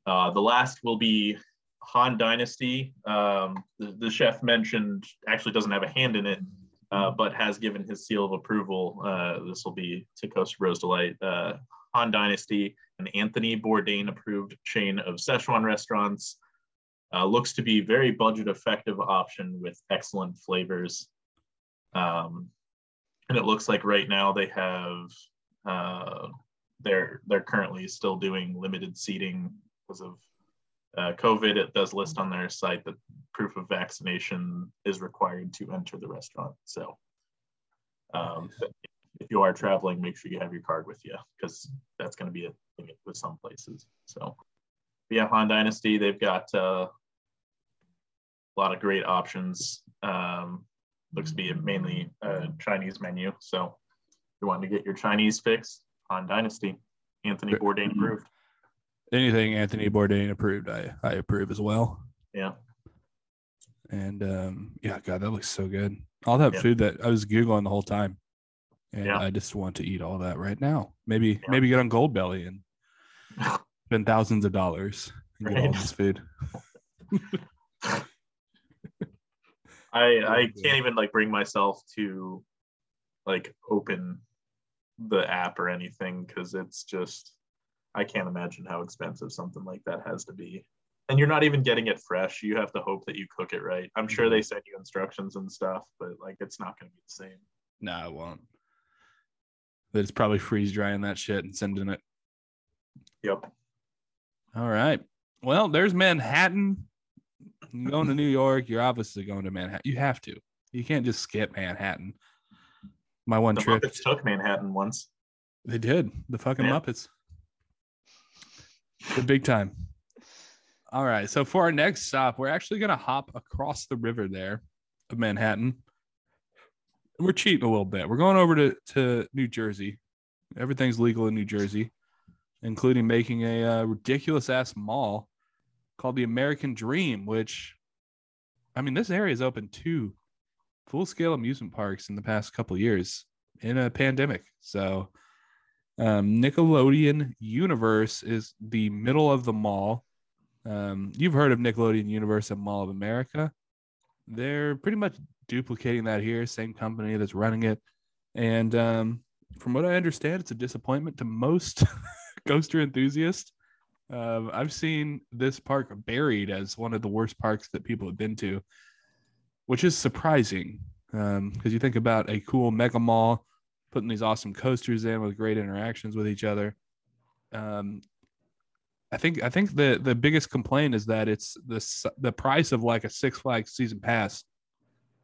Uh, the last will be Han Dynasty. Um, the, the chef mentioned actually doesn't have a hand in it, uh, but has given his seal of approval. Uh, this will be to Costa Rose Delight. Uh, Han Dynasty, an Anthony Bourdain approved chain of Szechuan restaurants. Uh, looks to be very budget effective option with excellent flavors. Um, and it looks like right now they have uh, they're they're currently still doing limited seating because of uh, COVID. It does list on their site that proof of vaccination is required to enter the restaurant. So um, if you are traveling, make sure you have your card with you because that's going to be a thing with some places. So yeah, Han Dynasty, they've got uh, a lot of great options. Um, looks to be mainly a Chinese menu. So if you want to get your Chinese fix, Han Dynasty, Anthony Bourdain approved. Anything Anthony Bourdain approved, I I approve as well. Yeah. And um, yeah, God, that looks so good. All that Yeah. food that I was googling the whole time, and Yeah. I just want to eat all that right now. Maybe Yeah. maybe get on Goldbelly and spend thousands of dollars and get all this food. I I can't even like bring myself to like open the app or anything because it's just I can't imagine how expensive something like that has to be. And you're not even getting it fresh. You have to hope that you cook it right. I'm sure they mm-hmm. send you instructions and stuff, but like it's not going to be the same. No, I won't. But it's probably freeze drying that shit and sending it. Yep. All right. Well, there's Manhattan. You're going to New York. You're obviously going to Manhattan. You have to. You can't just skip Manhattan. My one The trip. Muppets took Manhattan once. They did. The fucking Yeah. Muppets. The big time. All right. So for our next stop, we're actually going to hop across the river there of Manhattan. We're cheating a little bit. We're going over to, to New Jersey. Everything's legal in New Jersey, including making a uh, ridiculous ass mall called the American Dream, which, I mean, this area has opened two full scale amusement parks in the past couple years in a pandemic. So, um, Nickelodeon Universe is the middle of the mall. Um, you've heard of Nickelodeon Universe at Mall of America. They're pretty much duplicating that here, same company that's running it. And um, from what I understand, it's a disappointment to most coaster enthusiasts. Um, I've seen this park buried as one of the worst parks that people have been to, which is surprising because you think about a cool mega mall putting these awesome coasters in with great interactions with each other. Um, I think I think the the biggest complaint is that it's the the price of like a Six Flags season pass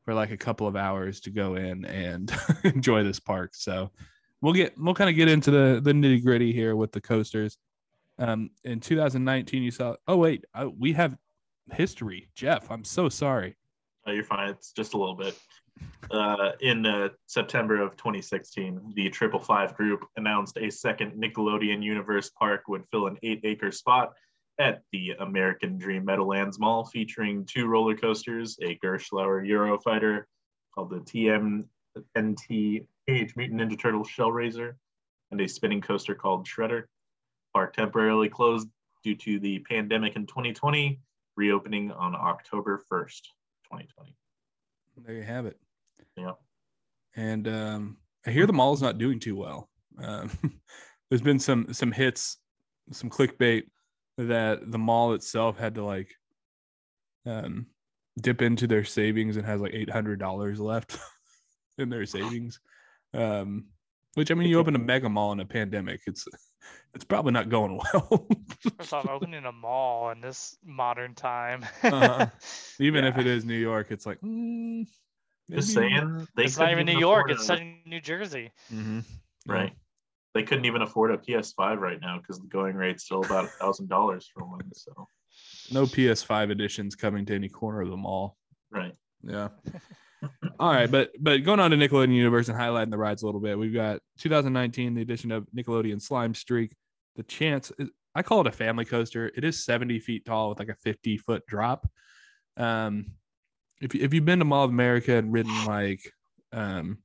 for like a couple of hours to go in and enjoy this park. So we'll get we'll kind of get into the the nitty gritty here with the coasters. Um, in 2019, you saw. Oh wait, uh, we have history. Jeff, I'm so sorry. Oh, you're fine. It's just a little bit. Uh, in uh, September of 2016, the Triple Five Group announced a second Nickelodeon Universe park would fill an eight-acre spot at the American Dream Meadowlands Mall, featuring two roller coasters, a Gerstlauer Eurofighter called the TMNT Teenage Mutant Ninja Turtle Shell Raiser, and a spinning coaster called Shredder. Park temporarily closed due to the pandemic in 2020, reopening on October 1st, 2020. There you have it. Yeah. And um, I hear the mall's not doing too well. Um, there's been some some hits, some clickbait that the mall itself had to like um, dip into their savings and has like eight hundred dollars left in their savings. Um, which I mean, you open a mega mall in a pandemic, it's it's probably not going well. First off, opening a mall in this modern time. Uh-huh. Even if it is New York, it's like mm, Just saying, they it's not even New York. It's a- New Jersey. Mhm. right. They couldn't even afford a PS5 right now because the going rate's still about a thousand dollars for one. So No PS5 editions coming to any corner of the mall. right, Yeah. All right, but but going on to Nickelodeon Universe and highlighting the rides a little bit, we've got 2019, the addition of Nickelodeon Slime Streak. The chance, I call it a family coaster. It is 70 feet tall with like a 50 foot drop. Um, if if you've been to Mall of America and ridden like um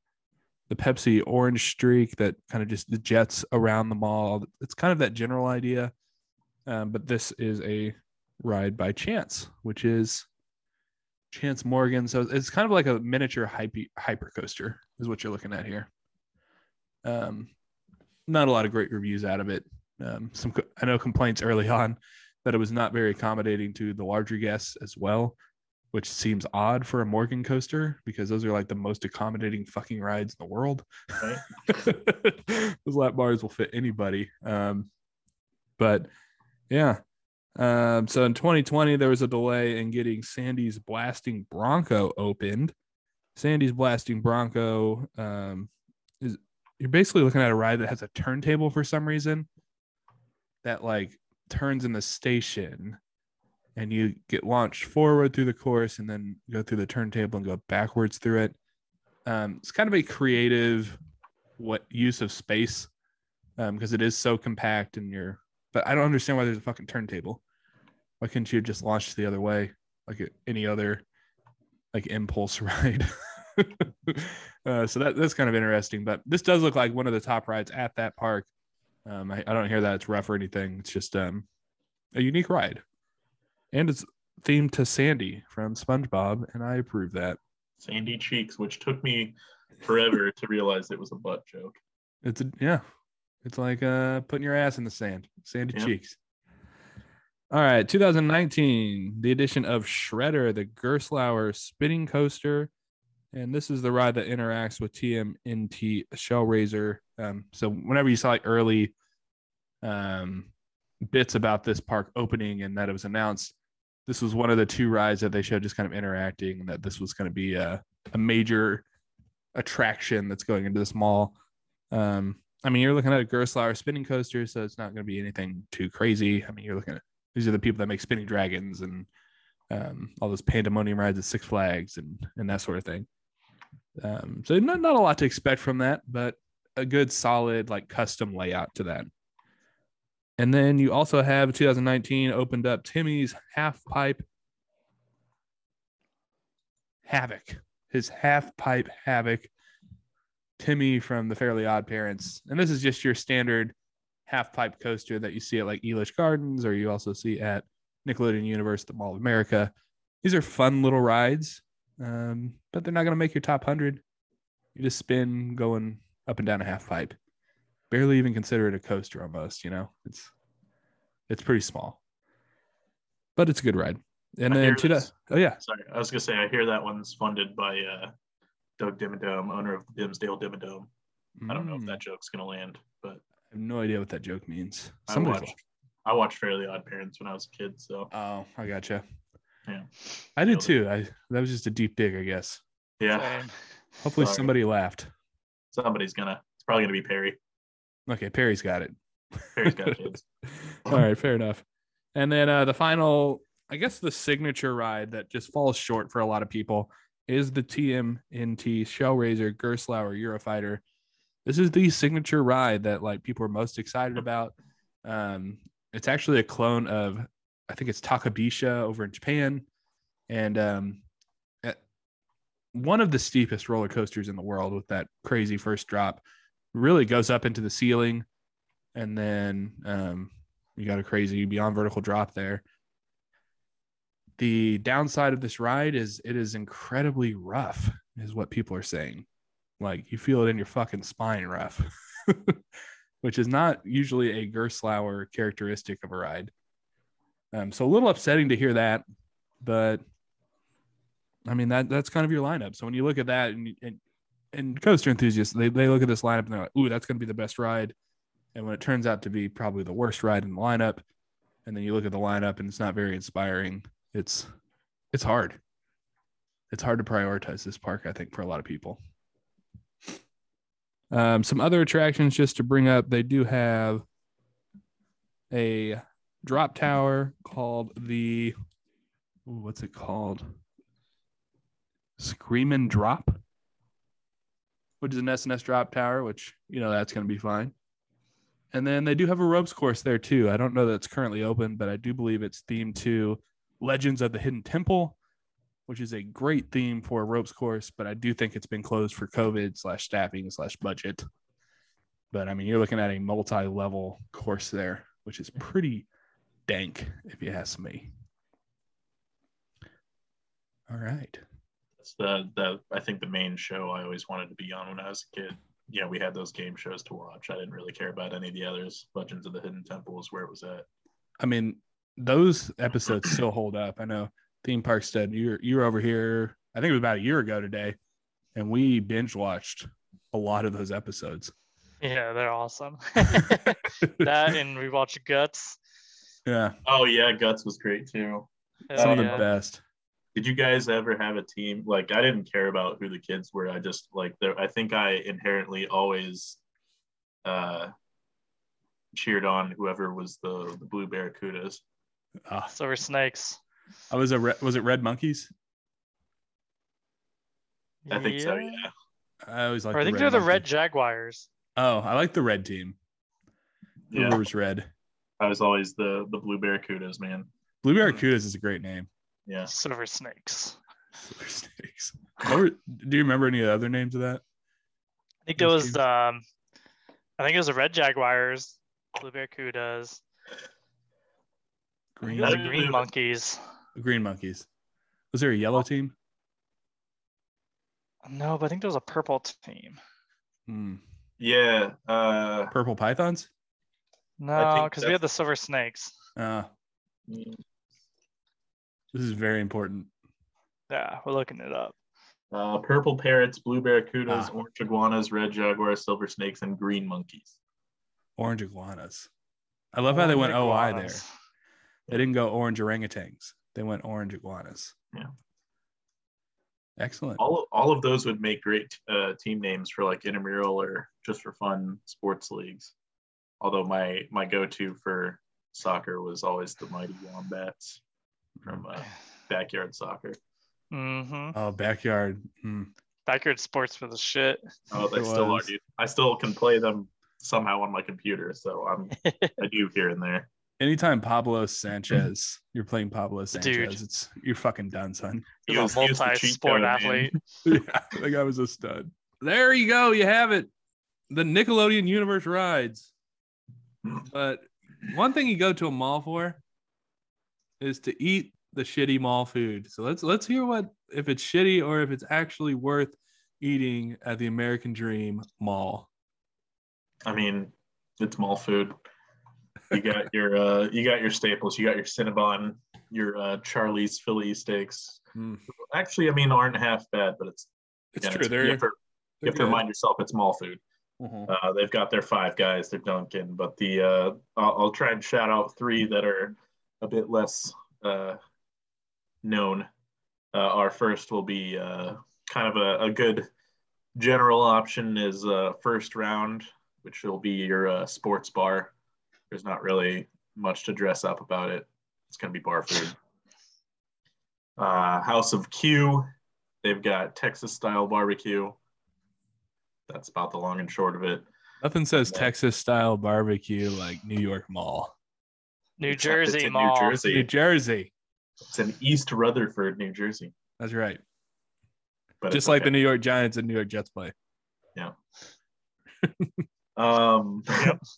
the Pepsi Orange Streak that kind of just jets around the mall, it's kind of that general idea. Um, but this is a ride by Chance, which is Chance Morgan. So it's kind of like a miniature hyper hyper coaster, is what you're looking at here. Um, not a lot of great reviews out of it. Um, some I know complaints early on that it was not very accommodating to the larger guests as well, which seems odd for a Morgan coaster because those are like the most accommodating fucking rides in the world. Right. those lap bars will fit anybody. Um, but yeah. Um, so in 2020, there was a delay in getting Sandy's Blasting Bronco opened. Sandy's Blasting Bronco um, is you're basically looking at a ride that has a turntable for some reason that like turns in the station and you get launched forward through the course and then go through the turntable and go backwards through it. Um, it's kind of a creative what use of space because it is so compact and you're but I don't understand why there's a fucking turntable. Why couldn't you just launch the other way like any other like impulse ride? uh, so that that's kind of interesting. But this does look like one of the top rides at that park. Um, I, I don't hear that it's rough or anything. It's just um, a unique ride, and it's themed to Sandy from SpongeBob, and I approve that. Sandy cheeks, which took me forever to realize it was a butt joke. It's a yeah, it's like uh putting your ass in the sand. Sandy cheeks. All right, 2019, the edition of Shredder, the Gerstlauer spinning coaster. And this is the ride that interacts with TMNT Shellraiser. Um, so whenever you saw like early um, bits about this park opening and that it was announced, this was one of the two rides that they showed just kind of interacting and that this was going to be a, a major attraction that's going into this mall. Um, I mean, you're looking at a Gerstlauer spinning coaster, so it's not going to be anything too crazy. I mean, you're looking at these are the people that make spinning dragons and um, all those pandemonium rides at Six Flags and and that sort of thing. Um, so not not a lot to expect from that, but a good solid like custom layout to that. And then you also have 2019 opened up Timmy's half pipe havoc, his half pipe havoc. Timmy from the Fairly Odd Parents, and this is just your standard half pipe coaster that you see at like Elitch Gardens, or you also see at Nickelodeon Universe, the Mall of America. These are fun little rides, um, but they're not going to make your top hundred. You just spin going up and down a half pipe. Barely even consider it a coaster, almost. You know, it's it's pretty small, but it's a good ride. And I then to oh yeah, Sorry, I was gonna say I hear that one's funded by uh, Doug Dimmadome, owner of the Dimsdale Dimmadome. I don't know if Mm, that joke's gonna land, but have no idea what that joke means. I Somebody's watched I watched Fairly Odd Parents when I was a kid, so Oh, I gotcha. Yeah. I did too. I that was just a deep dig, I guess. yeah, Same. Hopefully Sorry. somebody laughed. somebody's gonna. It's probably gonna be Perry. Okay, Perry's got it. Perry's got kids. All right, fair enough. And then uh the final, I guess the signature ride that just falls short for a lot of people is the TMNT Shellraiser Gerstlauer Eurofighter. This is the signature ride that like people are most excited about. Um, it's actually a clone of, I think it's Takabisha over in Japan, and um, at- one of the steepest roller coasters in the world with that crazy first drop. Really goes up into the ceiling, and then um, you got a crazy beyond vertical drop there. The downside of this ride is it is incredibly rough, is what people are saying. Like you feel it in your fucking spine ref, which is not usually a Gerstlauer characteristic of a ride. Um, so a little upsetting to hear that, but I mean that that's kind of your lineup. So when you look at that and and, and coaster enthusiasts, they, they look at this lineup and they're like, "Ooh, that's going to be the best ride." And when it turns out to be probably the worst ride in the lineup, and then you look at the lineup and it's not very inspiring, it's it's hard. It's hard to prioritize this park, I think, for a lot of people. Um, some other attractions just to bring up, they do have a drop tower called the ooh, what's it called? Screamin' Drop, which is an S&S drop tower, which you know that's going to be fine. And then they do have a ropes course there too. I don't know that it's currently open, but I do believe it's themed to Legends of the Hidden Temple, which is a great theme for a ropes course. But I do think it's been closed for COVID slash staffing slash budget. But I mean, you're looking at a multi-level course there, which is pretty dank, if you ask me. All right. That's the the I think the main show I always wanted to be on when I was a kid. Know, we had those game shows to watch. I didn't really care about any of the others. Legends of the Hidden Temple is where it was at. I mean, those episodes still hold up. I know theme park stud. You were you were over here. I think it was about a year ago today, and we binge watched a lot of those episodes. Yeah, they're awesome. that and we watched Guts. Yeah, Oh yeah, Guts was great too. Hell some of the yeah. best. Did you guys ever have a team? Like I didn't care about who the kids were. I just like there. I think I inherently always uh cheered on whoever was the the blue barracudas. So we're Snakes. I was a re- was it Red Monkeys? I think so. Yeah. I always like. I think they're the Red Jaguars. Oh, I like the red team. Yeah. Whoever's red. I was always the the blue barracudas, man. Blue Barracudas is a great name. Yeah. Silver Snakes. Silver Snakes. Were- do you remember any other names of that? I think it was teams. um I think it was the Red Jaguars, Blue Barracudas, I think Green, it was the Green Monkeys. Was there a yellow team? No, but I think there was a purple team. Hmm. Yeah. Uh, Purple Pythons? No, because we had the Silver Snakes. Uh, this is very important. Yeah, we're looking it up. Uh, purple parrots, blue barracudas, Ah. orange iguanas, red jaguars, silver snakes, and green monkeys. Orange iguanas. I love how they went Orange OI there. They didn't go orange orangutans. They went orange iguanas. Yeah. Excellent. All all of those would make great uh, team names for like intramural or just for fun sports leagues. Although my my go to for soccer was always the mighty wombats from uh, backyard soccer. Mm-hmm. Oh, backyard. Hmm. Backyard sports for the shit. Oh, they It still are, dude. I still can play them somehow on my computer, so I'm I do here and there. Anytime Pablo mm-hmm. Sanchez, you're playing Pablo Sanchez, Dude. it's you're fucking done, son. He's He a was- he was the cheat multi-sport athlete. yeah, that guy was a stud. There you go. You have it. The Nickelodeon universe rides. But one thing you go to a mall for is to eat the shitty mall food. So let's let's hear what if it's shitty or if it's actually worth eating at the American Dream Mall. I mean, it's mall food. You got your uh, you got your staples. You got your Cinnabon, your uh, Charlie's Philly steaks. Mm. Actually, I mean, aren't half bad, but it's It's again, true. it's- you have to, you have to remind yourself it's mall food. Mhm. Uh, they've got their five guys, they're Dunkin', but the uh, I'll, I'll try and shout out three that are a bit less uh, known. Uh, our first will be uh, kind of a, a good general option is uh, first round, which will be your uh, sports bar. There's not really much to dress up about it. It's going to be bar food. Uh, House of Q, they've got Texas style barbecue. That's about the long and short of it. Nothing says Yeah. Texas style barbecue like New York Mall. New It's- Jersey it's Mall. New New Jersey. Jersey. It's in East Rutherford, New Jersey. That's right. But Just like okay. the New York Giants and New York Jets play. Yeah. um, Yep.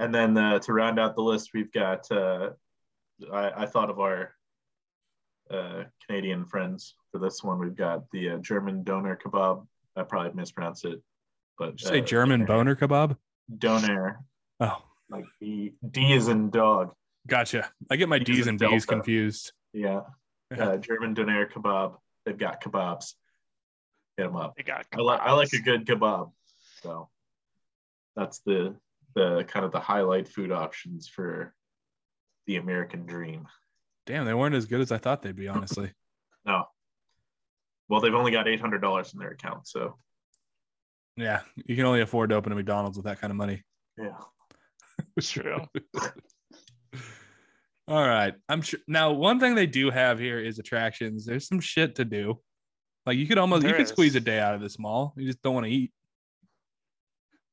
and then uh, to round out the list, we've got. Uh, I, I thought of our uh, Canadian friends for this one. We've got the uh, German doner kebab. I probably mispronounced it, but Did you say uh, German boner kebab? doner, Oh, like D, D is in dog. gotcha. I get my D's D's and and B's Delta. confused. Yeah, uh, German doner kebab. They've got kebabs. Hit them up. They got I like I like a good kebab. So that's the the kind of the highlight food options for the American dream. Damn, they weren't as good as I thought they'd be, honestly. No. Well, they've only got eight hundred dollars in their account, so yeah, you can only afford to open a McDonald's with that kind of money. yeah. It's true. All right. I'm sure now one thing they do have here is attractions. There's some shit to do. Like you could almost you There could squeeze a day out of this mall. You just don't want to eat.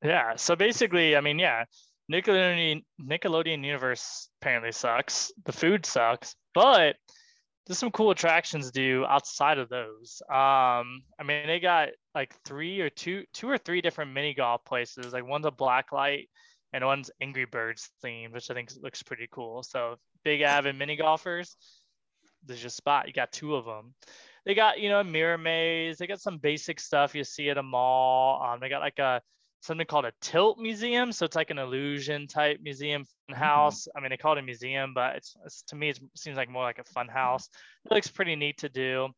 Yeah. So basically, I mean, yeah, Nickelodeon Nickelodeon Universe apparently sucks. The food sucks, but there's some cool attractions do outside of those. Um, I mean, they got like three or two, two or three different mini golf places. Like one's a black light and one's Angry Birds themed, which I think looks pretty cool. So big avid mini golfers, there's your spot. You got two of them. They got you know a mirror maze. They got some basic stuff you see at a mall. Um, they got like a something called a tilt museum. So it's like an illusion type museum fun house. I mean, they call it a museum, but it's, it's to me, it seems like more like a fun house. It looks pretty neat to do.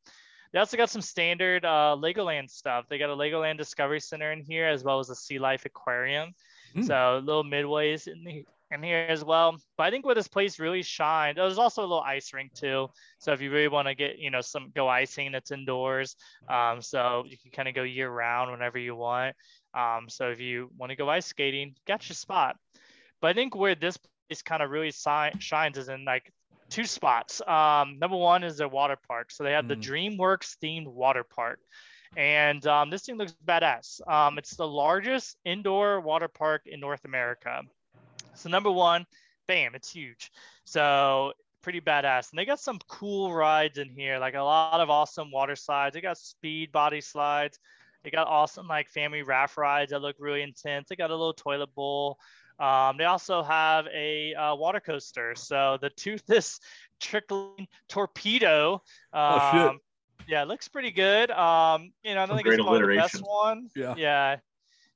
They also got some standard uh, Legoland stuff. They got a Legoland Discovery Center in here, as well as a Sea Life Aquarium. Mm. So little midways in the in here as well. But I think where this place really shined, there's also a little ice rink too. So if you really want to get, you know, some go icing, it's indoors. Um, so you can kind of go year round whenever you want. Um, so if you want to go ice skating, got your spot. But I think where this place kind of really si- shines is in like two spots. Um, number one is their water park. So they have the Mm. DreamWorks themed water park. And um, this thing looks badass. Um, it's the largest indoor water park in North America. So number one, bam, it's huge. So pretty badass. And they got some cool rides in here, like a lot of awesome water slides. They got speed body slides. They got awesome like family raft rides that look really intense. They got a little toilet bowl. Um, they also have a uh, water coaster. So the toothless trickling torpedo. Um, Oh, shit. Yeah, it looks pretty good. Um, you know, I don't Some think it's great probably the best one. Yeah. Yeah.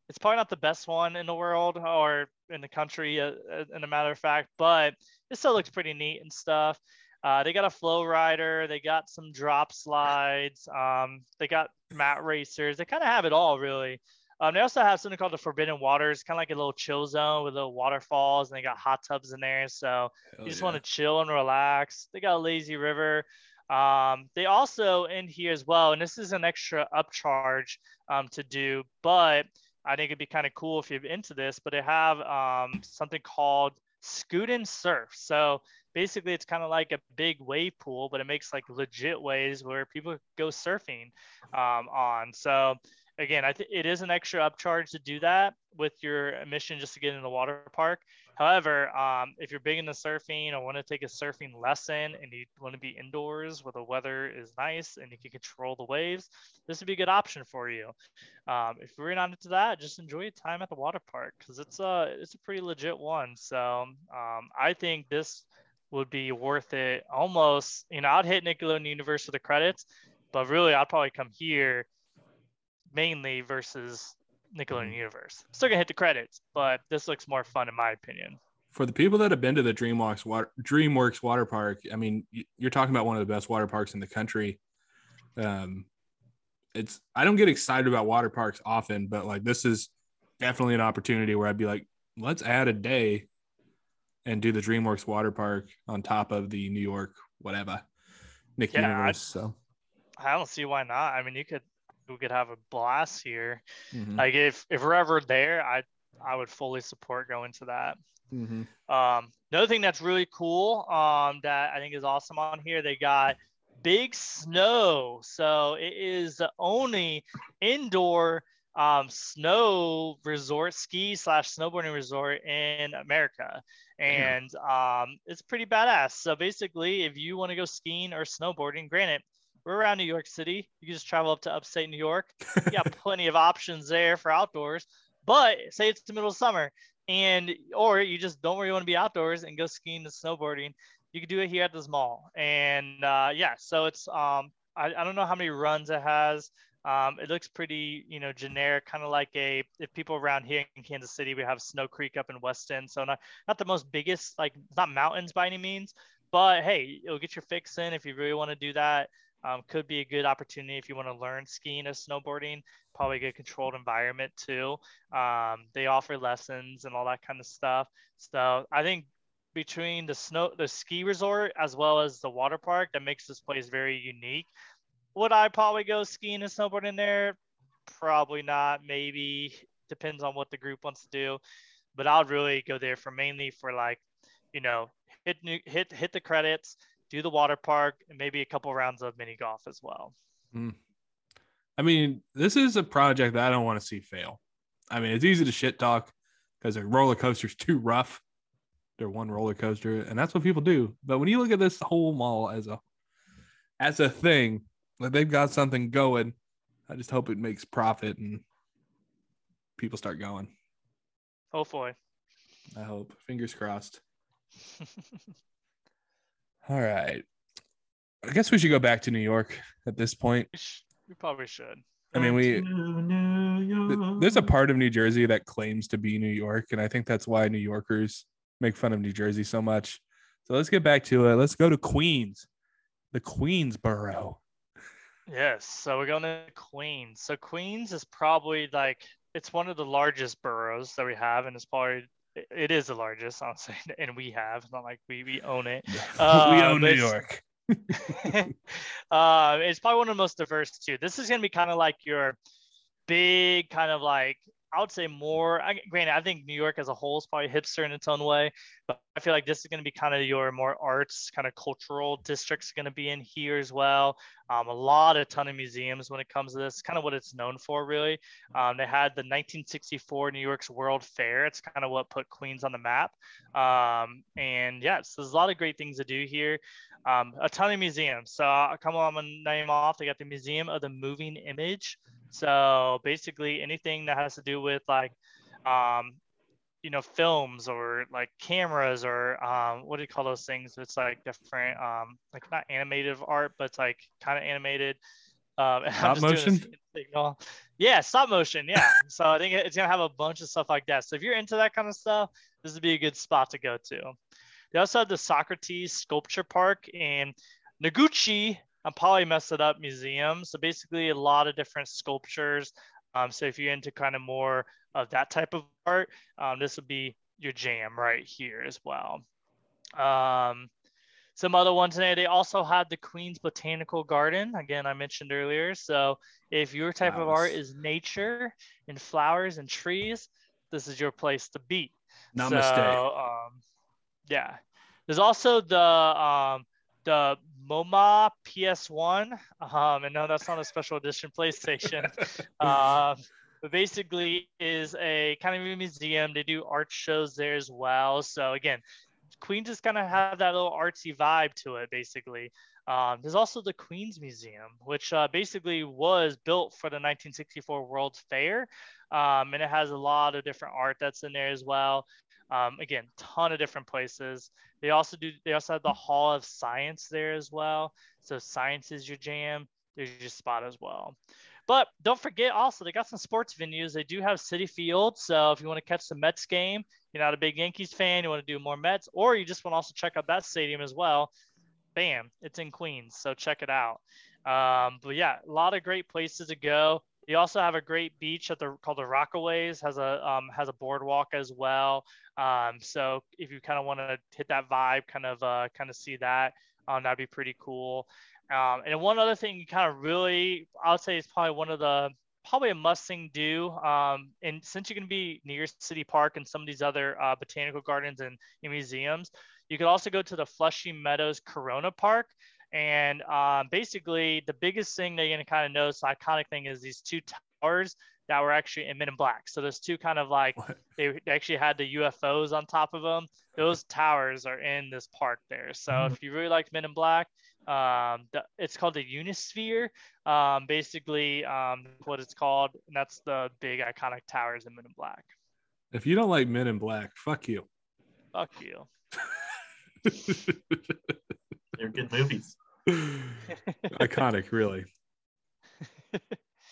It's probably not the best one in the world or in the country, uh, uh, in a matter of fact, but it still looks pretty neat and stuff. Uh, they got a flow rider. They got some drop slides. Um, they got mat racers. They kind of have it all, really. Um, they also have something called the Forbidden Waters, kind of like a little chill zone with little waterfalls, and they got hot tubs in there. So you just want to chill and relax. They got a lazy river. Um, they also in here as well, and this is an extra upcharge um, to do, but I think it'd be kind of cool if you're into this. But they have um, something called Skudin Surf. So basically, it's kind of like a big wave pool, but it makes like legit waves where people go surfing um, on. So again, I think it is an extra upcharge to do that with your admission just to get in the water park. However, um, if you're big into surfing or want to take a surfing lesson and you want to be indoors where the weather is nice and you can control the waves, this would be a good option for you. Um, if you're not into that, just enjoy your time at the water park because it's a it's a pretty legit one. So um, I think this would be worth it. Almost, you know, I'd hit Nickelodeon Universe for the credits, but really, I'd probably come here mainly versus Nickelodeon Universe. Still gonna hit the credits, but this looks more fun in my opinion. for the people that have been to the DreamWorks water DreamWorks water park, I mean, you're talking about one of the best water parks in the country. Um, it's I don't get excited about water parks often, but like this is definitely an opportunity where I'd be like, let's add a day and do the DreamWorks water park on top of the New York whatever Nick Yeah, I- Universe. So I don't see why not. I mean, you could we could have a blast here. mhm, Like if if we're ever there, I I would fully support going to that. mhm. Um, another thing that's really cool um, that I think is awesome on here, they got Big Snow. So it is the only indoor um, snow resort, ski slash snowboarding resort in America. And um, it's pretty badass. So basically, if you want to go skiing or snowboarding, granted, we're around New York City. You can just travel up to upstate New York. You got plenty of options there for outdoors. But say it's the middle of summer and or you just don't really want to be outdoors and go skiing and snowboarding you can do it here at this mall and uh, yeah so it's um I, I don't know how many runs it has um it looks pretty you know generic kind of like a if people around here in kansas city we have snow creek up in weston so not not the most biggest like not mountains by any means but hey it'll get your fix in if you really want to do that um, could be a good opportunity if you want to learn skiing or snowboarding probably a good controlled environment too um, they offer lessons and all that kind of stuff. So I think between the snow, the ski resort as well as the water park, that makes this place very unique. Would I probably go skiing and snowboarding there? Probably not. Maybe depends on what the group wants to do. But I'd really go there for mainly for like, you know, hit hit hit the credits, do the water park, and maybe a couple rounds of mini golf as well. Hmm. I mean, this is a project that I don't want to see fail. I mean, it's easy to shit talk because a roller coaster's too rough. They're one roller coaster, and that's what people do. But when you look at this whole mall as a as a thing, like they've got something going. I just hope it makes profit and people start going. Hopefully. I hope. Fingers crossed. All right. I guess we should go back to New York at this point. We probably should. I mean, we To New Th- There's a part of New Jersey that claims to be New York, and I think that's why New Yorkers make fun of New Jersey so much. So let's get back to it. Let's go to Queens, the Queensboro. Yes, so we're going to Queens. So Queens is probably like it's one of the largest boroughs that we have, and it's probably it- is the largest, honestly, and we have. It's not like we we own it. we Uh, own New York. uh, it's probably one of the most diverse too. This is gonna be kind of like your big kind of like I would say more. I, granted, I think New York as a whole is probably hipster in its own way, but I feel like this is going to be kind of your more arts, kind of cultural districts going to be in here as well. Um, a lot, a ton of museums when it comes to this. Kind of what it's known for, really. Um, they had the 1964 New York's World Fair. It's kind of what put Queens on the map. Um, and yes, there's a lot of great things to do here. Um, a ton of museums. So I'll come on and name off. They got the Museum of the Moving Image. So basically anything that has to do with like, um, you know, films or like cameras or um, what do you call those things? It's like different, um, like not animated art, but it's like kind of animated. Um, Stop motion? signal. Yeah, stop motion. Yeah. so I think it's gonna have a bunch of stuff like that. So if you're into that kind of stuff, this would be a good spot to go to. They also have the Socrates Sculpture Park in Noguchi. I'm probably messed it up museum. So basically, a lot of different sculptures. Um, so if you're into kind of more of that type of art, um, this would be your jam right here as well. Um, some other ones today. They also had the Queen's Botanical Garden. Again, I mentioned earlier. So if your type of art is nature and flowers and trees, this is your place to be. Namaste. So, um, yeah. There's also the um, the MoMA PS1. Um, and no, that's not a special edition PlayStation. um, but basically is a kind of a museum. They do art shows there as well. So again, Queens just kind of have that little artsy vibe to it, basically. Um, there's also the Queens Museum, which uh, basically was built for the 1964 World's Fair. Um, and it has a lot of different art that's in there as well. Um, again, ton of different places. They also do. They also have the Hall of Science there as well. So science is your jam. There's your spot as well. But don't forget, also they got some sports venues. They do have Citi Field. So if you want to catch the Mets game, you're not a big Yankees fan, you want to do more Mets, or you just want to also check out that stadium as well. Bam, it's in Queens. So check it out. Um, but yeah, a lot of great places to go. You also have a great beach at the called the Rockaways has a um, has a boardwalk as well. Um, so if you kind of want to hit that vibe, kind of uh, kind of see that, um, that'd be pretty cool. Um, and one other thing you kind of really, I would say is probably one of the probably a must thing do. Um, and since you're going to be near City Park and some of these other uh, botanical gardens and, and museums, you could also go to the Flushing Meadows Corona Park. And um, basically, the biggest thing that you're going to kind of notice, the iconic thing, is these two towers that were actually in Men in Black. So there's two kind of like What? they they actually had the UFOs on top of them. Those towers are in this park there. So if you really like Men in Black, um, the, it's called the Unisphere. Um, basically, um, what it's called, and that's the big iconic towers in Men in Black. If you don't like Men in Black, fuck you. Fuck you. They're good movies. Iconic, really.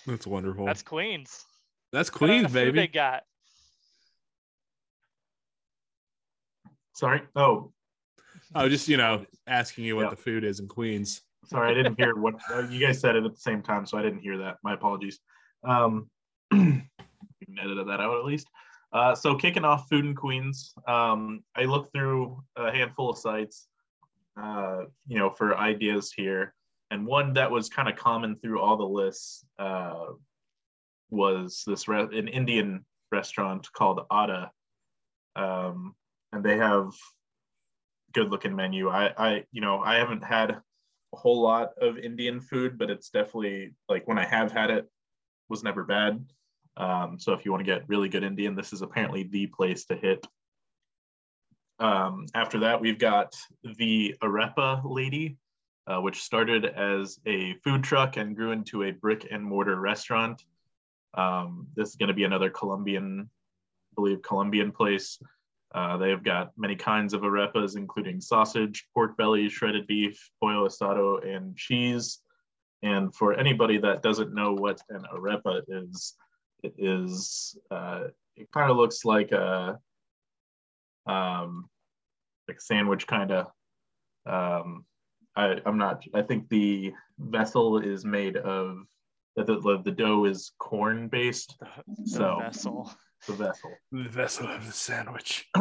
That's wonderful. That's Queens. That's What kind Queens, of food They baby. got. Sorry. Oh, I was just, you know, asking you what Yeah. the food is in Queens. sorry. I didn't hear what uh, you guys said it at the same time, so I didn't hear that. My apologies. Um, you can edit that out at least. Uh, so kicking off food in Queens, um, I looked through a handful of sites, uh, you know, for ideas here, and one that was kind of common through all the lists uh, was this re- an Indian restaurant called Adda, um, and they have good looking menu. I, I, you know, I haven't had a whole lot of Indian food, but it's definitely like when I have had it, was never bad. Um, so if you want to get really good Indian, this is apparently the place to hit. Um, after that, we've got the Arepa Lady, uh, which started as a food truck and grew into a brick and mortar restaurant. Um, this is going to be another Colombian, I believe, Colombian place. Uh, they have got many kinds of arepas, including sausage, pork belly, shredded beef, pollo asado, and cheese. And for anybody that doesn't know what an arepa is, it is uh, it kind of looks like a um, like sandwich kind of. Um, I, I'm not. I think the vessel is made of the, the, the dough is corn based. The So- vessel. The vessel. The vessel of the sandwich.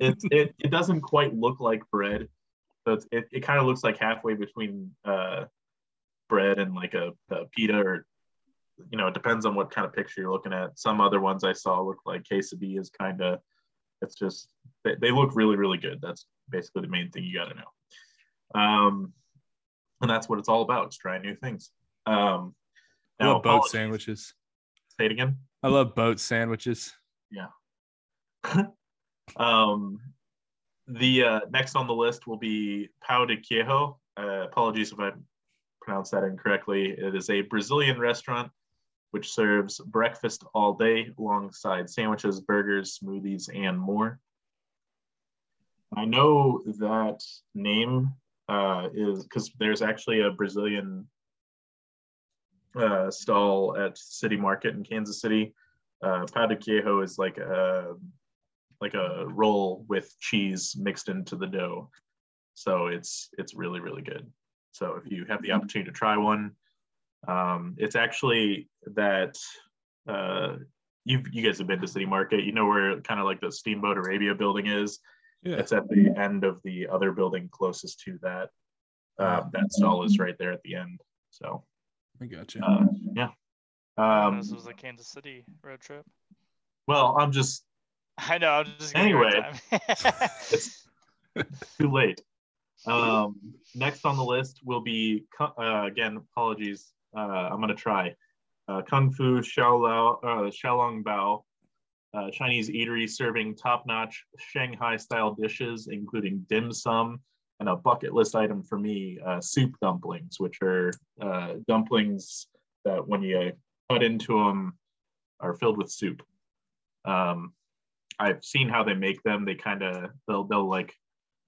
it, it it doesn't quite look like bread. So it's, it, it kind of looks like halfway between uh, bread and like a, a pita or you know, it depends on what kind of picture you're looking at. Some other ones I saw look like quesadillas kind of it's just they, they look really, really good. That's basically the main thing you gotta know. Um and that's what it's all about, it's trying new things. Um I love boat apologies- sandwiches. Say it again. I love boat sandwiches. Yeah. um, the uh, next on the list will be Pão de Queijo. Uh, apologies if I pronounced that incorrectly. It is a Brazilian restaurant which serves breakfast all day alongside sandwiches, burgers, smoothies, and more. I know that name uh, is because there's actually a Brazilian uh, stall at City Market in Kansas City. Uh, de Queijo is like a like a roll with cheese mixed into the dough. So it's it's really really good. So if you have the opportunity to try one, um, it's actually that uh, you you guys have been to City Market. You know where kind of like the Steamboat Arabia building is. Yeah. It's at the end of the other building closest to that. Uh, that stall is right there at the end. So I got you. uh, yeah. Um, this was a Kansas City road trip. well, I'm just I know. I'm just giving you a hard time. it's too late. Um, next on the list will be uh, again. Apologies. Uh, I'm gonna try uh, Kung Fu Xiaolao uh, Xiaolong Bao, uh, Chinese eatery serving top-notch Shanghai-style dishes, including dim sum and a bucket list item for me: soup dumplings, which are dumplings that when you cut into them are filled with soup. Um, I've seen how they make them. They kind of they'll they'll like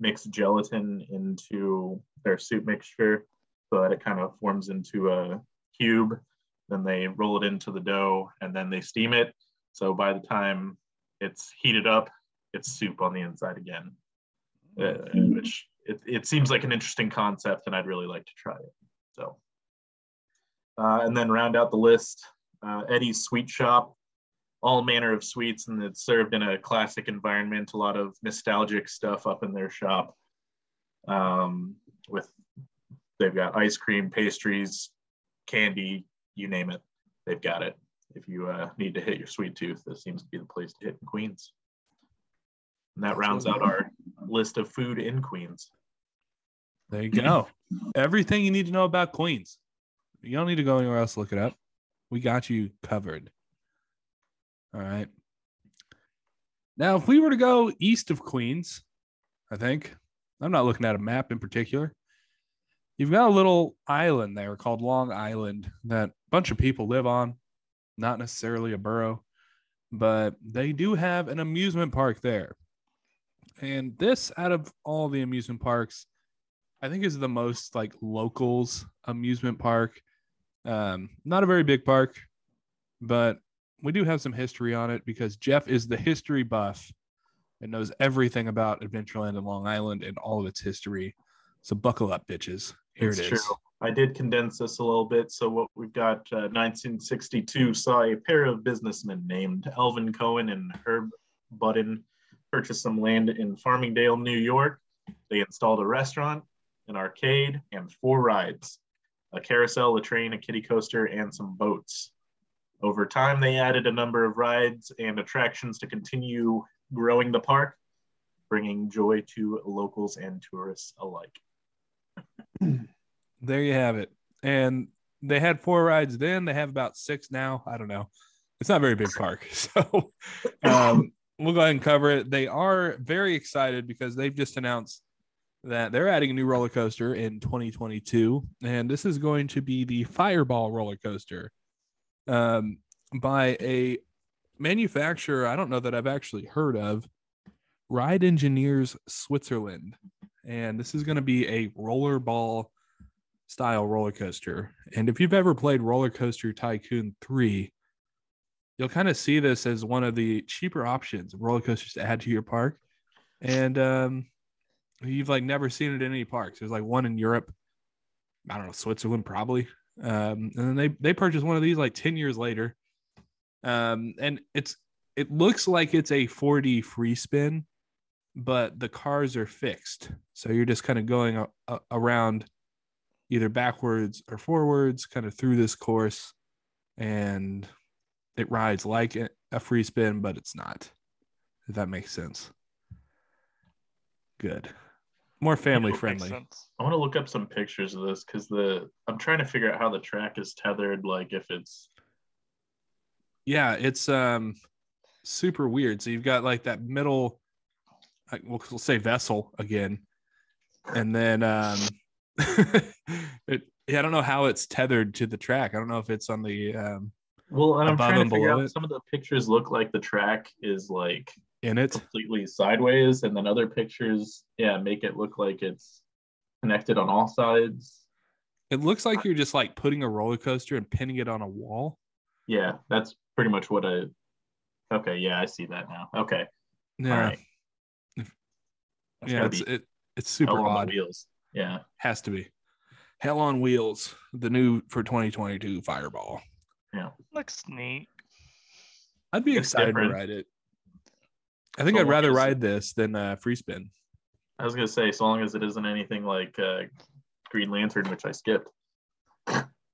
mix gelatin into their soup mixture so that it kind of forms into a cube. Then they roll it into the dough and then they steam it. So by the time it's heated up, it's soup on the inside again. Uh, which it, it seems like an interesting concept and I'd really like to try it. So uh, and then round out the list, uh, Eddie's Sweet Shop all manner of sweets and it's served in a classic environment a lot of nostalgic stuff up in their shop um, with they've got ice cream pastries candy you name it they've got it if you uh, need to hit your sweet tooth this seems to be the place to hit in queens and that rounds out our list of food in queens There you go. Everything you need to know about Queens. You don't need to go anywhere else to look it up. We got you covered. All right. Now, if we were to go east of Queens, I think I'm not looking at a map in particular. You've got a little island there called Long Island that a bunch of people live on, not necessarily a borough, but they do have an amusement park there. And this, out of all the amusement parks, I think is the most like locals amusement park. Um, not a very big park, but we do have some history on it because Jeff is the history buff and knows everything about Adventureland and Long Island and all of its history. So buckle up, bitches. Here It's it is. true. I did condense this a little bit. So what we've got, uh, 1962 saw a pair of businessmen named Elvin Cohen and Herb Budden purchase some land in Farmingdale, New York. They installed a restaurant, an arcade, and four rides: a carousel, a train, a kiddie coaster, and some boats. Over time, they added a number of rides and attractions to continue growing the park, bringing joy to locals and tourists alike. There you have it. And they had four rides then. They have about six now. I don't know. It's not a very big park. So um, we'll go ahead and cover it. They are very excited because they've just announced that they're adding a new roller coaster in 2022. And this is going to be the Fireball roller coaster um, by a manufacturer I don't know that I've actually heard of, Ride Engineers Switzerland. And this is going to be a rollerball style roller coaster. And if you've ever played Roller Coaster Tycoon 3, you'll kind of see this as one of the cheaper options of roller coasters to add to your park. And um, you've like never seen it in any parks. There's like one in Europe, I don't know, Switzerland probably. Um, and then they they purchased one of these like 10 years later. Um, and it's it looks like it's a 4D free spin, but the cars are fixed. So you're just kind of going a- a- around either backwards or forwards, kind of through this course. And it rides like a free spin, but it's not. If that makes sense. Good. More family friendly. I want to look up some pictures of this because the I'm trying to figure out how the track is tethered. Like if it's Yeah, it's um super weird. So you've got like that middle, we'll, we'll say vessel again, and then um, it yeah, I don't know how it's tethered to the track. I don't know if it's on the um well, and I'm trying to figure out it? some of the pictures look like the track is like in it. completely sideways, and then other pictures, yeah, make it look like it's connected on all sides. It looks like you're just like putting a roller coaster and pinning it on a wall. Yeah, that's pretty much what I. Okay, yeah, I see that now. Okay, Yeah, all right. That's yeah, gotta it's be it, it's super hell on odd. wheels. Yeah, Has to be. Hell on wheels, the new for 2022 Fireball. Yeah, looks neat. I'd be It's excited different. to ride it. I think So I'd rather as- ride this than uh, free spin. I was gonna say, so long as it isn't anything like uh, Green Lantern, which I skipped.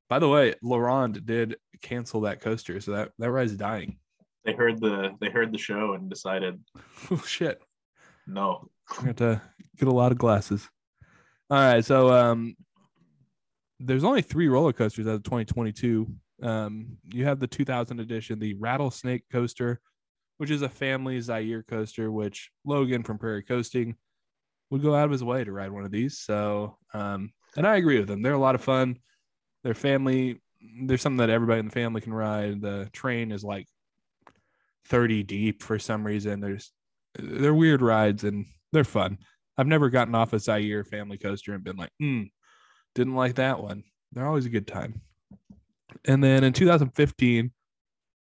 By the way, Laurent did cancel that coaster, so that that ride's dying. They heard the they heard the show and decided Oh shit! no. I got to get a lot of glasses. All right, so um, there's only three roller coasters out of 2022. Um, you have the 2000 edition, the Rattlesnake coaster, which is a family Zierer coaster, which Logan from Prairie Coasting would go out of his way to ride one of these. So, um, and I agree with them. They're a lot of fun. They're family. There's something that everybody in the family can ride. The train is like 30 deep for some reason. There's they're weird rides and they're fun. I've never gotten off a Zierer family coaster and been like, hmm, didn't like that one. They're always a good time. And then in 2015,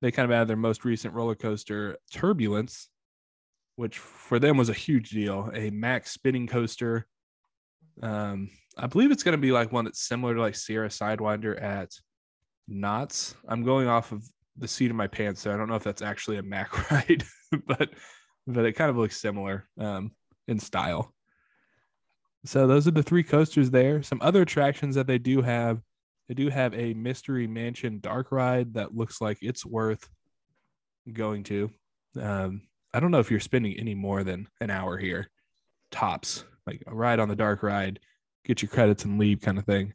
they kind of added their most recent roller coaster, Turbulence, which for them was a huge deal. A max spinning coaster. Um, I believe it's going to be like one that's similar to like Sierra Sidewinder at Knott's. I'm going off of the seat of my pants, so I don't know if that's actually a Mack ride, but but it kind of looks similar um, in style. So those are the three coasters there. Some other attractions that they do have. They do have a Mystery Mansion dark ride that looks like it's worth going to. Um, I don't know if you're spending any more than an hour here, tops. Like a ride on the dark ride, get your credits and leave kind of thing.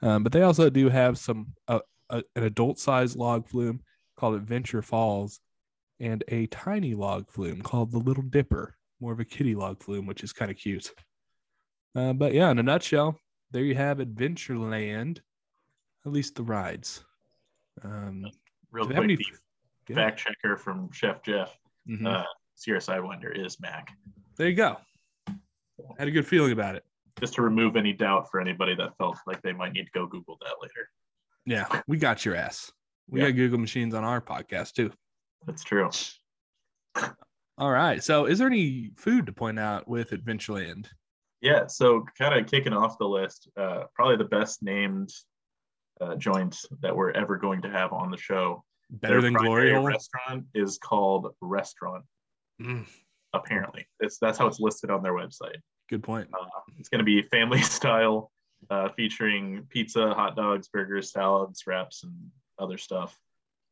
Um, but they also do have some uh, a, an adult size log flume called Adventure Falls and a tiny log flume called the Little Dipper, more of a kitty log flume, which is kind of cute. Uh, but yeah, in a nutshell, there you have Adventureland, at least the rides. Um, Real quick, any- yeah. fact checker from Chef Jeff, mhm. uh, Sierra Sidewinder is Mack. there you go. Had a good feeling about it. Just to remove any doubt for anybody that felt like they might need to go Google that later. Yeah, we got your ass. We Yeah. got Google machines on our podcast too. That's true. All right. So, is there any food to point out with Adventureland? Yeah, so kind of kicking off the list, uh, probably the best named uh, joint that we're ever going to have on the show. Better Their than Glory Hole? Restaurant is called Restaurant. Mm, Apparently, it's that's how it's listed on their website. good point. Uh, it's going to be family style, uh, featuring pizza, hot dogs, burgers, salads, wraps, and other stuff.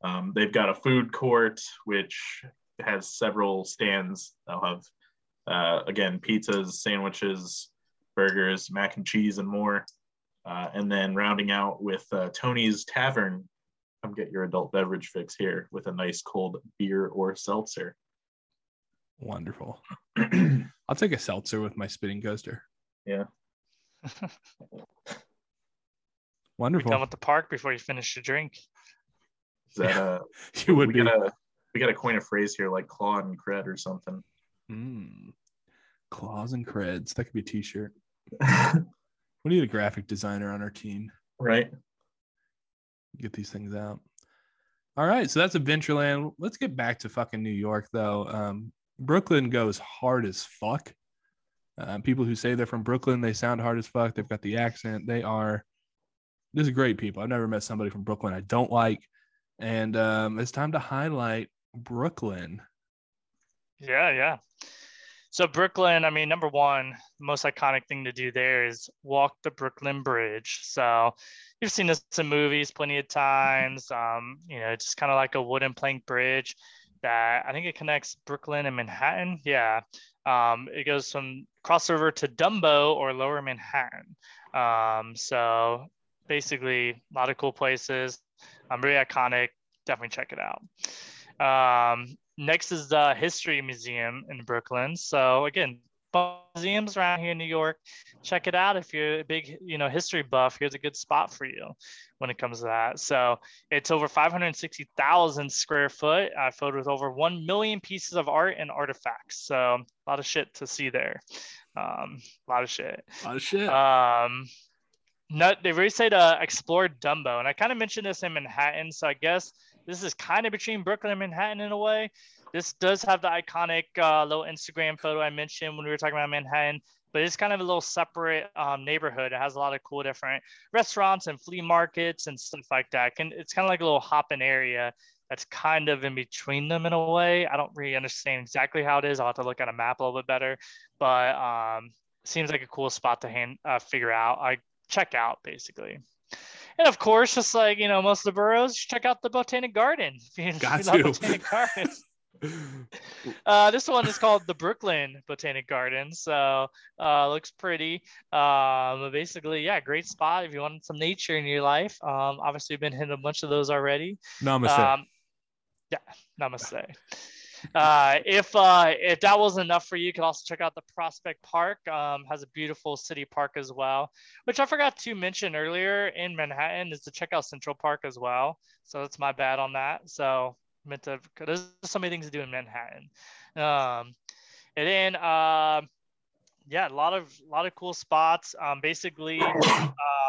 Um, they've got a food court which has several stands. They'll have uh, again pizzas, sandwiches, burgers, mac and cheese, and more. Uh, and then rounding out with uh, Tony's Tavern. Come get your adult beverage fix here with a nice cold beer or seltzer. Wonderful. I'll take a seltzer with my spinning coaster. Yeah. Be Wonderful. done with the park before you finish your drink. Is that uh, You would be. gotta we gotta coin a phrase here like claw and cred or something. Mm. Claws and creds. That could be a t-shirt. We need a graphic designer on our team. right? Get these things out. All right, so that's Adventureland. Let's get back to fucking New York though. Um, Brooklyn goes hard as fuck. Uh, people who say they're from Brooklyn, they sound hard as fuck. They've got the accent. They are. This is great people. I've never met somebody from Brooklyn I don't like, and um, it's time to highlight Brooklyn. Yeah, yeah. So Brooklyn, I mean, number one, the most iconic thing to do there is walk the Brooklyn Bridge. So you've seen this in movies plenty of times. Um, you know, it's kind of like a wooden plank bridge that I think it connects Brooklyn and Manhattan. Yeah. Um, it goes from crossover to Dumbo or Lower Manhattan. Um, so basically, a lot of cool places. I'm um, very iconic. Definitely check it out. Um, next is the History Museum in Brooklyn. So again, museums around here in New York. Check it out if you're a big, you know, history buff. Here's a good spot for you when it comes to that. So it's over 560,000 square foot, uh, filled with over 1 million pieces of art and artifacts. So a lot of shit to see there. Um, a lot of shit. A lot of shit. Um, no, they really say to explore Dumbo, and I kind of mentioned this in Manhattan. So I guess this is kind of between Brooklyn and Manhattan in a way. This does have the iconic uh, little Instagram photo I mentioned when we were talking about Manhattan, but it's kind of a little separate um, neighborhood. It has a lot of cool different restaurants and flea markets and stuff like that. And it's kind of like a little hopping area that's kind of in between them in a way. I don't really understand exactly how it is. I'll have to look at a map a little bit better, but um, seems like a cool spot to hand uh, figure out. I check out basically. And of course, just like you know, most of the boroughs, check out the Botanic Garden. Got to. Botanic Gardens. uh, this one is called the Brooklyn Botanic Garden. So uh, looks pretty. Um, basically, yeah, great spot if you want some nature in your life. Um, obviously, we've been hitting a bunch of those already. Namaste. Um, yeah, namaste. Uh, if uh, if that wasn't enough for you, you can also check out the Prospect Park. Um, has a beautiful city park as well, which I forgot to mention earlier in Manhattan is to check out Central Park as well. So that's my bad on that. So meant to. There's so many things to do in Manhattan. Um, and then uh, yeah, a lot of a lot of cool spots. Um, basically,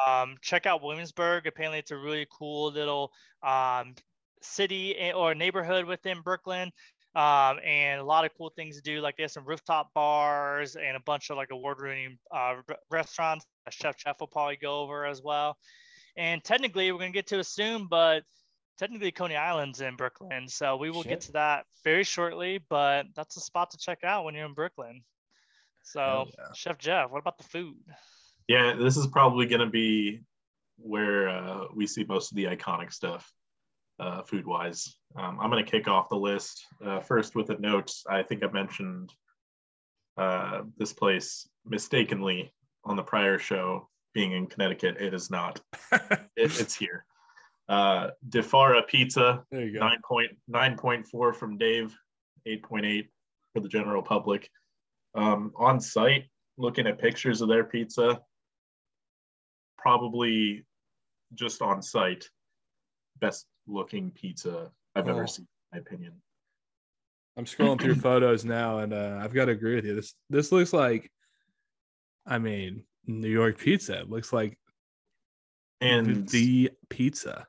um, check out Williamsburg. Apparently, it's a really cool little um, city or neighborhood within Brooklyn um, and a lot of cool things to do. Like there's some rooftop bars and a bunch of like award-winning uh, restaurants. Chef Chef will probably go over as well. And technically, we're gonna get to assume, but technically Coney Island's in Brooklyn, so we will Shit. get to that very shortly. But that's a spot to check out when you're in Brooklyn. So, yeah. Chef Jeff, what about the food? Yeah, this is probably gonna be where uh, we see most of the iconic stuff uh, food wise. Um, I'm going to kick off the list uh, first with a note. I think I mentioned uh, this place mistakenly on the prior show being in Connecticut. It is not, it, it's here. Uh, Di Fara Pizza, 9.9.4 from Dave, 8.8 for the general public. Um, on site, looking at pictures of their pizza, probably just on site, best looking pizza I've oh. ever seen, in my opinion. I'm scrolling through photos now, and uh, I've got to agree with you. This this looks like, I mean, New York pizza. It looks like, and the pizza.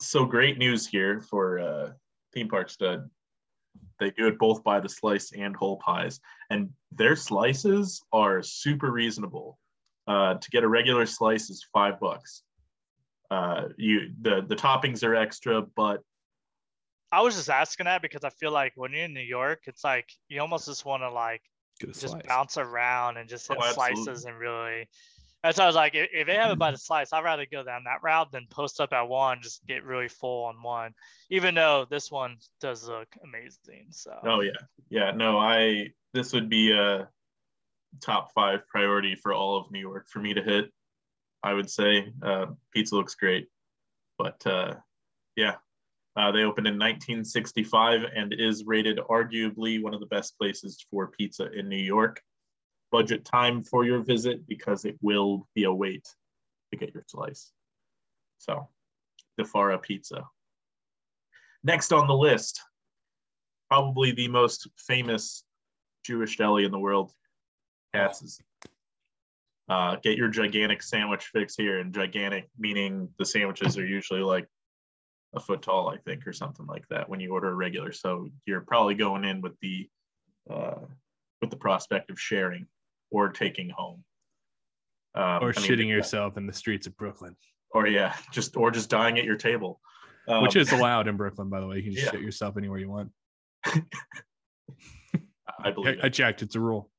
So great news here for uh, Theme Park Stud. They do it both by the slice and whole pies, and their slices are super reasonable. Uh, to get a regular slice is five bucks uh, you the the toppings are extra, but I was just asking that because I feel like when you're in New York, it's like you almost just want to like just slice. bounce around and just hit oh, slices and really. That's why I was like, if, if they have it by the slice, I'd rather go down that route than post up at one, just get really full on one. Even though this one does look amazing. So. Oh yeah, yeah. No, I this would be a top five priority for all of New York for me to hit. I would say. Uh, pizza looks great, but uh, yeah, uh, they opened in 1965 and is rated arguably one of the best places for pizza in New York. Budget time for your visit because it will be a wait to get your slice. So, Di Fara Pizza. Next on the list, probably the most famous Jewish deli in the world, Katz's uh, get your gigantic sandwich fix here. And gigantic meaning the sandwiches are usually like a foot tall, I think, or something like that when you order a regular. So you're probably going in with the uh, with the prospect of sharing or taking home. Um, or I mean, shitting yourself in the streets of Brooklyn, or yeah, just or just dying at your table, um, which is allowed in Brooklyn, by the way. You can just yeah. shit yourself anywhere you want. I believe I it. checked; it's a rule.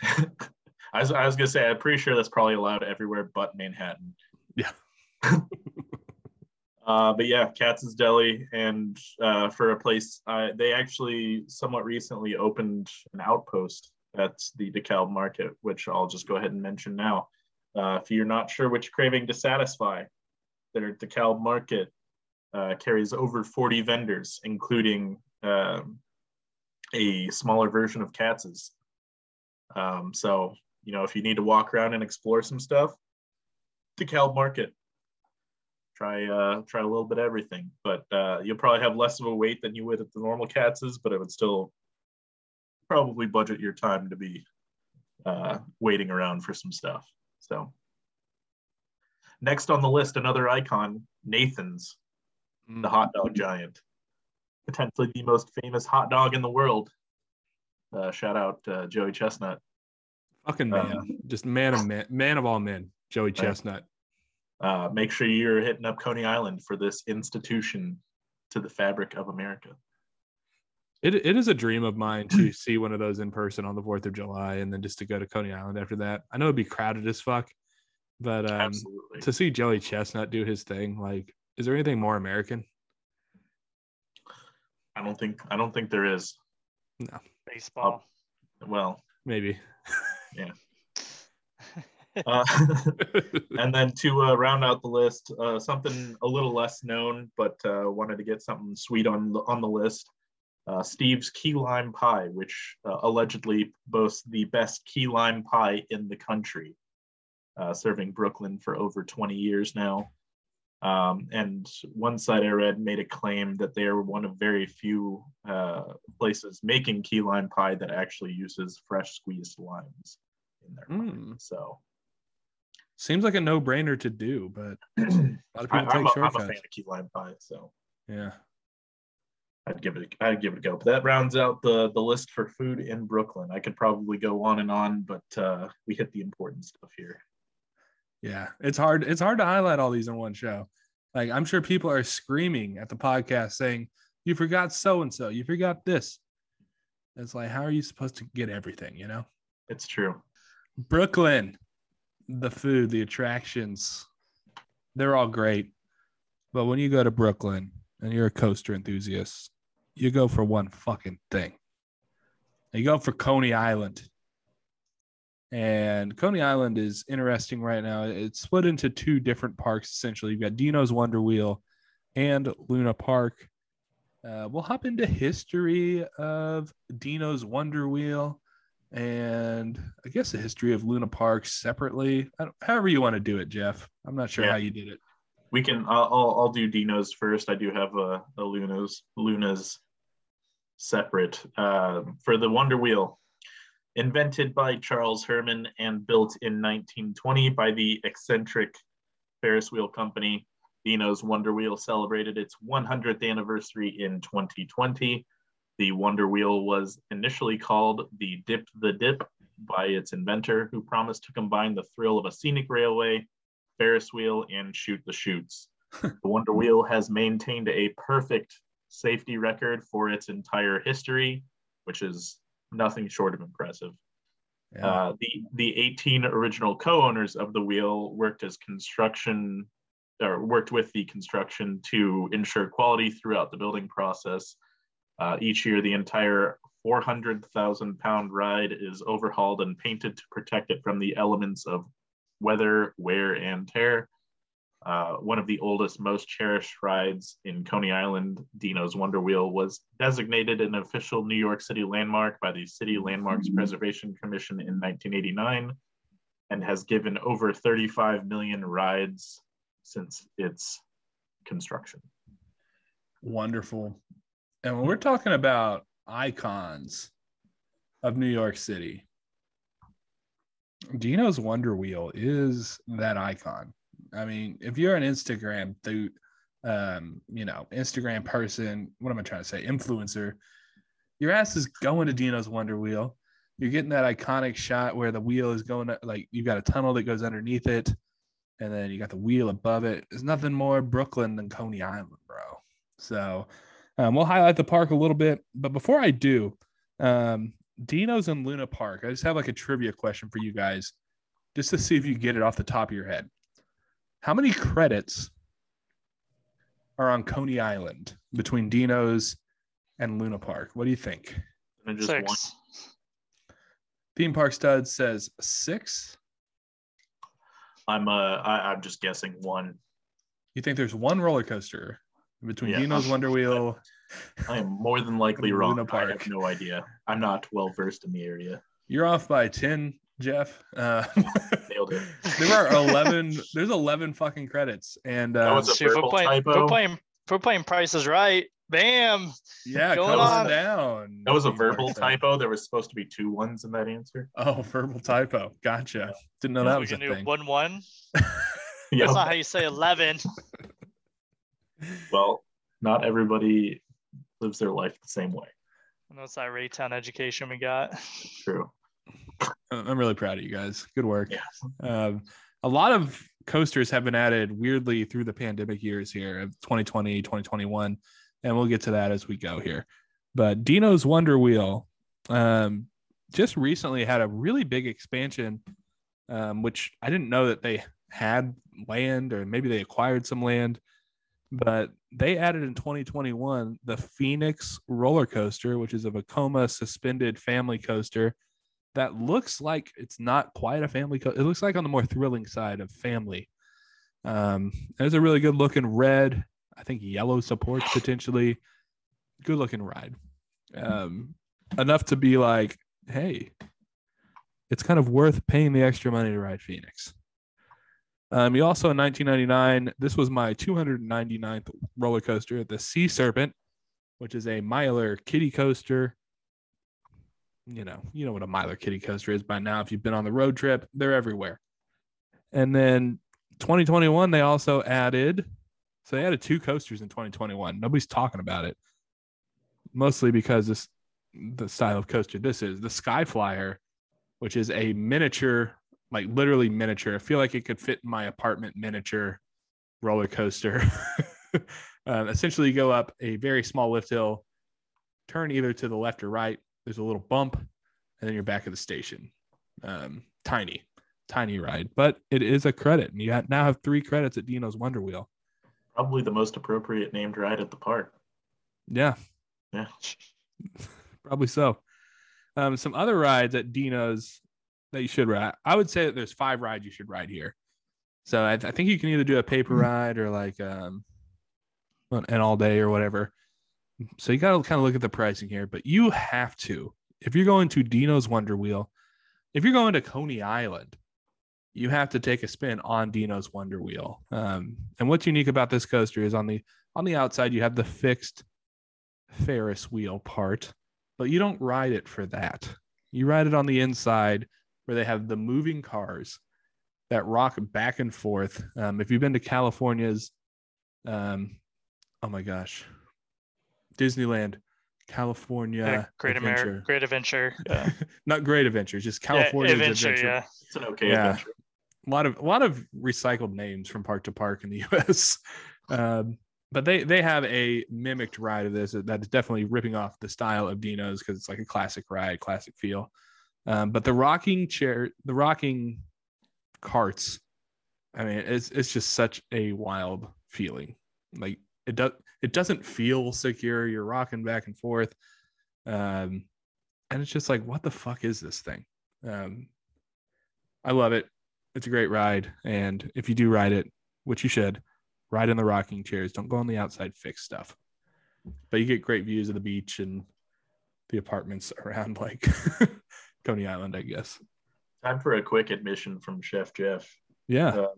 I was, I was gonna say I'm pretty sure that's probably allowed everywhere but Manhattan. Yeah. uh, but yeah, Katz's Deli, and uh, for a place, uh, they actually somewhat recently opened an outpost at the DeKalb Market, which I'll just go ahead and mention now. Uh, if you're not sure which craving to satisfy, their DeKalb Market uh, carries over 40 vendors, including um, a smaller version of Katz's. Um, so, you know, if you need to walk around and explore some stuff, DeKalb Market. Try uh, try a little bit of everything, but uh, you'll probably have less of a wait than you would at the normal Katz's, but it would still probably budget your time to be uh, waiting around for some stuff. So, next on the list, another icon, Nathan's, the hot dog giant, potentially the most famous hot dog in the world. Uh, shout out uh, Joey Chestnut. Fucking man, Uh, just man of man, man of all men, Joey Chestnut. Uh, make sure you're hitting up Coney Island for this institution to the fabric of America. It, it is a dream of mine to see one of those in person on the Fourth of July, and then just to go to Coney Island after that. I know it'd be crowded as fuck, but um, to see Joey Chestnut do his thing, like, is there anything more American? I don't think I don't think there is. No. Baseball. Well, Maybe. uh, and then to uh, round out the list, uh, something a little less known, but uh, wanted to get something sweet on the, on the list. Uh, Steve's key lime pie, which uh, allegedly boasts the best key lime pie in the country, uh, serving Brooklyn for over 20 years now. Um, and one site I read made a claim that they are one of very few uh, places making key lime pie that actually uses fresh squeezed limes in their. Mm. So Seems like a no brainer to do, but a lot of I, people I'm, take a, I'm a shortcuts. fan of key lime pie, so Yeah. I'd give it I'd give it a go. But that rounds out the the list for food in Brooklyn. I could probably go on and on, but uh, we hit the important stuff here. Yeah, it's hard. It's hard to highlight all these in one show. Like I'm sure people are screaming at the podcast saying, "You forgot so and so. You forgot this." It's like, how are you supposed to get everything? You know, It's true. Brooklyn, the food, the attractions, they're all great. But when you go to Brooklyn and you're a coaster enthusiast, you go for one fucking thing. You go for Coney Island. And Coney Island is interesting right now. It's split into two different parks essentially. You've got Dino's Wonder Wheel and Luna Park. Uh, we'll hop into history of Dino's Wonder Wheel and I guess the history of Luna Park separately. However you want to do it, Jeff. I'm not sure Yeah. how you did it. We can. I'll I'll, I'll do Dino's first. I do have a, a Luna's Luna's separate uh, for the Wonder Wheel, invented by Charles Herman and built in 1920 by the eccentric Ferris Wheel Company. Dino's Wonder Wheel celebrated its 100th anniversary in 2020. The Wonder Wheel was initially called the Dip the Dip by its inventor, who promised to combine the thrill of a scenic railway, Ferris wheel, and shoot the chutes. the Wonder Wheel has maintained a perfect safety record for its entire history, which is nothing short of impressive. Yeah. Uh, the the 18 original co-owners of the wheel worked as construction or worked with the construction to ensure quality throughout the building process. Uh, each year, the entire 400,000 pound ride is overhauled and painted to protect it from the elements of weather, wear, and tear. Uh, one of the oldest, most cherished rides in Coney Island, Dino's Wonder Wheel, was designated an official New York City landmark by the City Landmarks Preservation Commission in 1989 and has given over 35 million rides since its construction. Wonderful. And when we're talking about icons of New York City, Dino's Wonder Wheel is that icon. I mean, if you're an Instagram dude, um, you know, Instagram person, what am I trying to say? Influencer. Your ass is going to Dino's Wonder Wheel. You're getting that iconic shot where the wheel is going like you've got a tunnel that goes underneath it, and then you got the wheel above it. There's nothing more Brooklyn than Coney Island, bro. So um, we'll highlight the park a little bit, but before I do, um, Dino's in Luna Park. I just have like a trivia question for you guys, just to see if you get it off the top of your head. How many credits are on Coney Island between Dino's and Luna Park? What do you think? And just Six. one. Theme Park Stud says six. I'm uh I, I'm just guessing one. You think there's one roller coaster between Yeah. Dino's Wonder Wheel? I am more than likely Luna wrong. I Park. have no idea. I'm not well versed in the area. You're off by 10, Jeff. Uh, Nailed it. there are 11, there's 11 fucking credits. And That uh, was a See, if we're verbal playing, if we're playing, if we're playing prices right. Bam. yeah, going on. down. That was a verbal Stud. typo. There was supposed to be two ones in that answer. Oh, verbal typo. Gotcha. Didn't know Yeah, that was a can do thing. one one. Yeah. That's not how you say eleven. Well, not everybody lives their life the same way. I know it's that Raytown education we got. True. I'm really proud of you guys. Good work. Yeah. Um, a lot of coasters have been added weirdly through the pandemic years here of 2020, 2021, and we'll get to that as we go here. But Dino's Wonder Wheel um, just recently had a really big expansion, um, which I didn't know that they had land or maybe they acquired some land, but they added in 2021 the Phoenix roller coaster, which is a Vekoma suspended family coaster that looks like it's not quite a family co- it looks like on the more thrilling side of family. Um there's a really good looking red i think yellow supports potentially. Good looking ride. Um enough to be like hey it's kind of worth paying the extra money to ride phoenix um you also in 1999 this was my 299th roller coaster the sea serpent which is a miler kiddie coaster you know, you know what a Miler Kiddie coaster is by now. If you've been on the road trip, they're everywhere. And then 2021, they also added, so they added two coasters in 2021. Nobody's talking about it, mostly because this the style of coaster this is the Sky Flyer, which is a miniature, like literally miniature. I feel like it could fit in my apartment miniature roller coaster. um, essentially, you go up a very small lift hill, turn either to the left or right. There's a little bump, and then you're back at the station. Um, tiny, tiny ride, but it is a credit. And you ha- now have three credits at Dino's Wonder Wheel. Probably the most appropriate named ride at the park. Yeah, Yeah. probably so. Um, some other rides at Dino's that you should ride. I would say that there's five rides you should ride here. So I, I think you can either do a paper ride or like um, an all day or whatever. So you got to kind of look at the pricing here, but you have to if you're going to Dino's Wonder Wheel, if you're going to Coney Island, you have to take a spin on Dino's Wonder Wheel. Um, and what's unique about this coaster is on the on the outside you have the fixed Ferris wheel part, but you don't ride it for that. You ride it on the inside where they have the moving cars that rock back and forth. Um, if you've been to California's, um, oh my gosh, Disneyland, California, Yeah, Great Adventure. America, Great Adventure. Yeah, not Great Adventures, just yeah Adventure. Adventure. Yeah. It's an okay Yeah. adventure. A lot of a lot of recycled names from park to park in the U.S. Um, but they they have a mimicked ride of this that is definitely ripping off the style of Dino's because it's like a classic ride, classic feel. Um, but the rocking chair, the rocking carts, I mean, it's it's just such a wild feeling. Like it does it doesn't feel secure. You're rocking back and forth, um, and it's just like, what the fuck is this thing? Um, I love it. It's a great ride, and if you do ride it, which you should, ride in the rocking chairs. Don't go on the outside fixed stuff. But you get great views of the beach and the apartments around like Coney Island, I guess. Time for a quick admission from Chef Jeff. Yeah, Uh,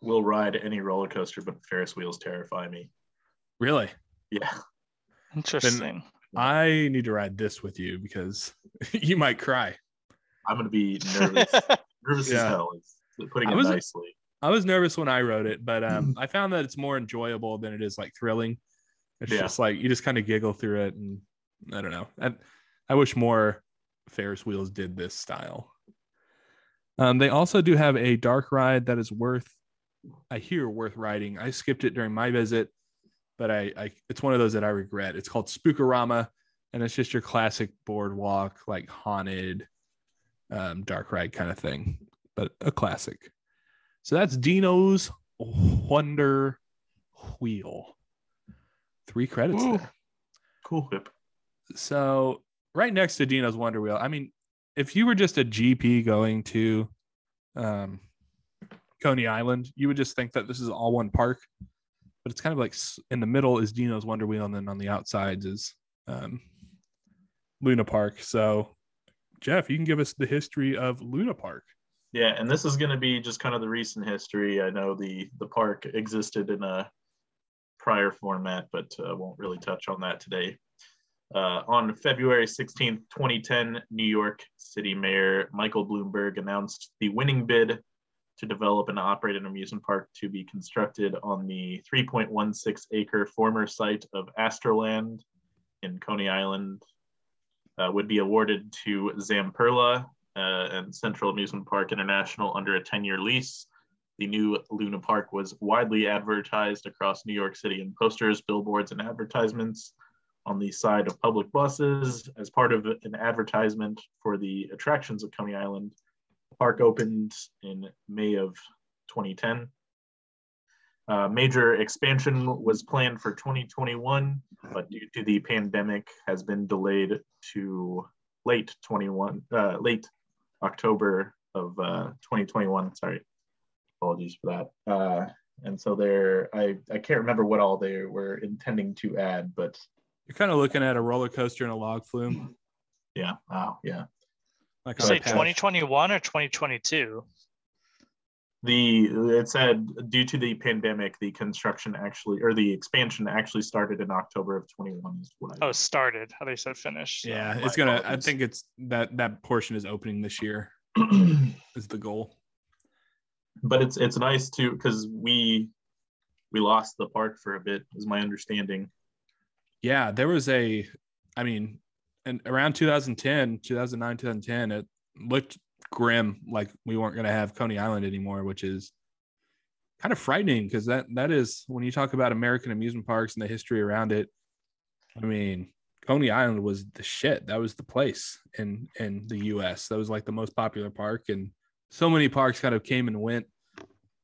we'll ride any roller coaster, but Ferris wheels terrify me. really. Yeah. Interesting. I need to ride this with you because you might cry. I'm going to be nervous. nervous Yeah. as hell. Is putting I it was- nicely. I was nervous when I wrote it, but um, I found that it's more enjoyable than it is like thrilling. It's Yeah. just like you just kind of giggle through it, and I don't know. I, I wish more Ferris wheels did this style. Um, they also do have a dark ride that is worth, I hear worth riding. I skipped it during my visit, but I, I it's one of those that I regret. It's called Spook-A-Rama, and it's just your classic boardwalk, like haunted, um, dark ride kind of thing, but a classic. So that's Dino's Wonder Wheel. Three credits Ooh. there. Cool whip. So right next to Dino's Wonder Wheel, I mean, if you were just a GP going to um, Coney Island, you would just think that this is all one park. But it's kind of like in the middle is Dino's Wonder Wheel, and then on the outsides is um, Luna Park. So, Jeff, you can give us the history of Luna Park. Yeah, and this is going to be just kind of the recent history. I know the the park existed in a prior format, but uh, won't really touch on that today. Uh, on February 16, 2010, New York City Mayor Michael Bloomberg announced the winning bid to develop and operate an amusement park to be constructed on the 3.16 acre former site of Astroland in Coney Island. Uh, would be awarded to Zamperla, uh, and Central Amusement Park International under a 10 year lease. The new Luna Park was widely advertised across New York City in posters, billboards, and advertisements on the side of public buses as part of an advertisement for the attractions of Coney Island. The park opened in May of 2010. Uh, major expansion was planned for 2021, but due to the pandemic, has been delayed to late 21, uh, late October of uh, 2021. Sorry, apologies for that. Uh, and so there, I I can't remember what all they were intending to add, but You're kind of looking at a roller coaster and a log flume. yeah, wow, yeah. Like You say 2021 or 2022? The it said due to the pandemic, the construction actually or the expansion actually started in October of 21. Is what I Oh, started. How they said finished. Yeah, it's gonna. I think it's that that portion is opening this year. Is the goal. but it's it's nice too because we we lost the park for a bit, is my understanding. Yeah, there was a. I mean, and around 2010, 2009, 2010, it looked grim. Like we weren't gonna have Coney Island anymore, which is kind of frightening because that that is when you talk about American amusement parks and the history around it. I mean, Coney Island was the shit. That was the place in in the U.S. That was like the most popular park, and so many parks kind of came and went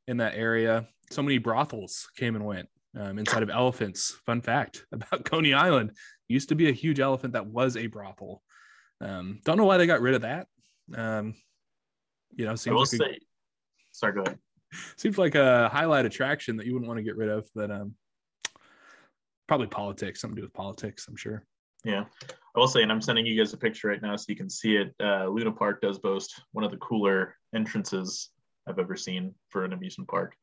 in that area. So many brothels came and went um, inside of elephants. Fun fact about Coney Island: used to be a huge elephant that was a brothel. Um, don't know why they got rid of that. Um, you know, I seems will like a, say, sorry, go ahead. seems like a highlight attraction that you wouldn't want to get rid of, but um, probably politics, something to do with politics, I'm sure. Yeah, I will say, and I'm sending you guys a picture right now so you can see it. Uh, Luna Park does boast one of the cooler entrances I've ever seen for an amusement park.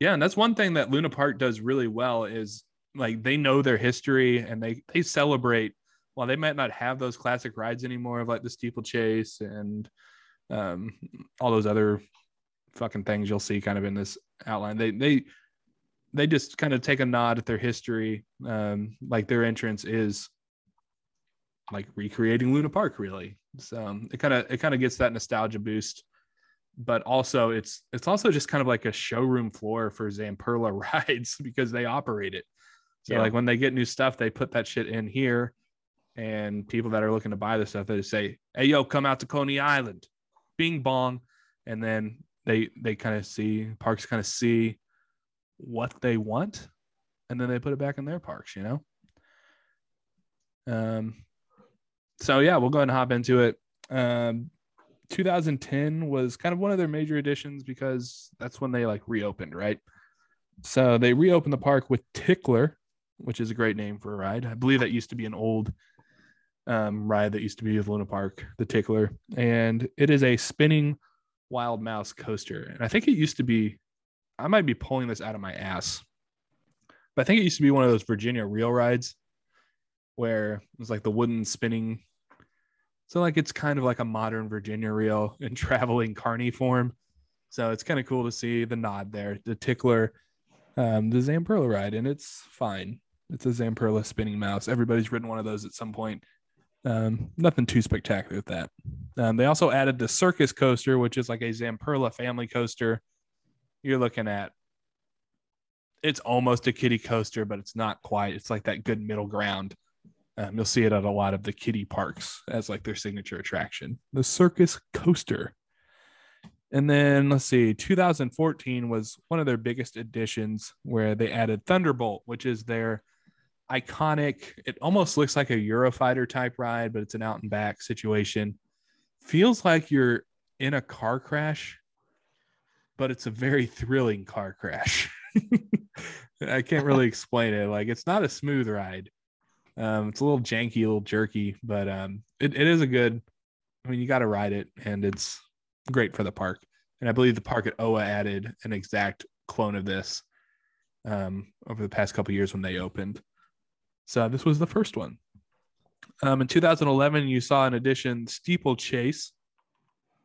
Yeah, and that's one thing that Luna Park does really well is like they know their history and they they celebrate. While they might not have those classic rides anymore of like the steeplechase and um, all those other fucking things you'll see kind of in this outline, they they they just kind of take a nod at their history. Um, like their entrance is like recreating Luna Park, really. So it kind of it kind of gets that nostalgia boost but also it's it's also just kind of like a showroom floor for Zamperla rides because they operate it. So Yeah. like when they get new stuff, they put that shit in here, and people that are looking to buy the stuff, they just say, "Hey, yo, come out to Coney Island, Bing bong," and then they they kind of see parks kind of see what they want, and then they put it back in their parks, you know. Um. So yeah, we'll go ahead and hop into it. Um, 2010 was kind of one of their major additions because that's when they like reopened, right? So they reopened the park with Tickler, which is a great name for a ride. I believe that used to be an old um, ride that used to be with Luna Park, the Tickler, and it is a spinning wild mouse coaster. And I think it used to be, I might be pulling this out of my ass, but I think it used to be one of those Virginia reel rides where it was like the wooden spinning so like it's kind of like a modern Virginia reel in traveling carny form. So it's kind of cool to see the nod there. The tickler, um, the Zamperla ride, and it's fine. It's a Zamperla spinning mouse. Everybody's ridden one of those at some point. Um, nothing too spectacular with that. Um, they also added the circus coaster, which is like a Zamperla family coaster. You're looking at it's almost a kiddie coaster, but it's not quite. It's like that good middle ground. Um, you'll see it at a lot of the kiddie parks as like their signature attraction, the circus coaster. And then let's see, 2014 was one of their biggest additions where they added Thunderbolt, which is their iconic. It almost looks like a Eurofighter type ride, but it's an out and back situation. Feels like you're in a car crash, but it's a very thrilling car crash. I can't really explain it. Like it's not a smooth ride. Um, it's a little janky, a little jerky, but um, it, it is a good. I mean, you got to ride it, and it's great for the park. And I believe the park at OWA added an exact clone of this um, over the past couple years when they opened. So this was the first one. Um, in 2011, you saw an addition, Steeplechase,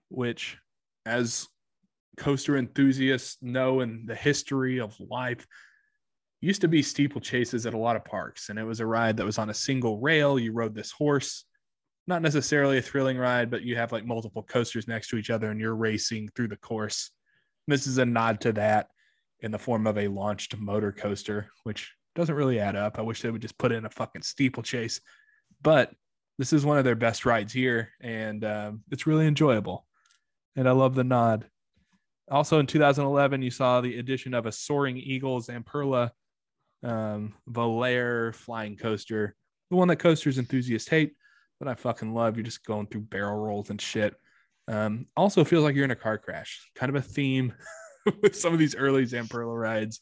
which, as coaster enthusiasts know in the history of life, used to be steeplechases at a lot of parks. And it was a ride that was on a single rail. You rode this horse, not necessarily a thrilling ride, but you have like multiple coasters next to each other and you're racing through the course. This is a nod to that in the form of a launched motor coaster, which doesn't really add up. I wish they would just put in a fucking steeplechase, but this is one of their best rides here, and um, it's really enjoyable. And I love the nod. Also in 2011, you saw the addition of a Soaring Eagles Zamperla um, Volare flying coaster, the one that coasters enthusiasts hate, but I fucking love. You're just going through barrel rolls and shit. Um, also feels like you're in a car crash. Kind of a theme with some of these early Zamperla rides.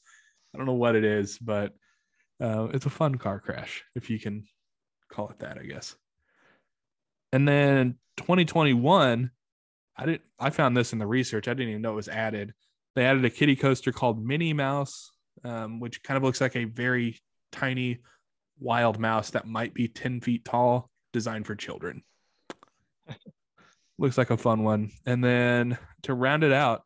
I don't know what it is, but uh, it's a fun car crash, if you can call it that, I guess. And then 2021, I didn't. I found this in the research. I didn't even know it was added. They added a kiddie coaster called Minnie Mouse, um, which kind of looks like a very tiny wild mouse that might be 10 feet tall, designed for children. looks like a fun one. And then to round it out,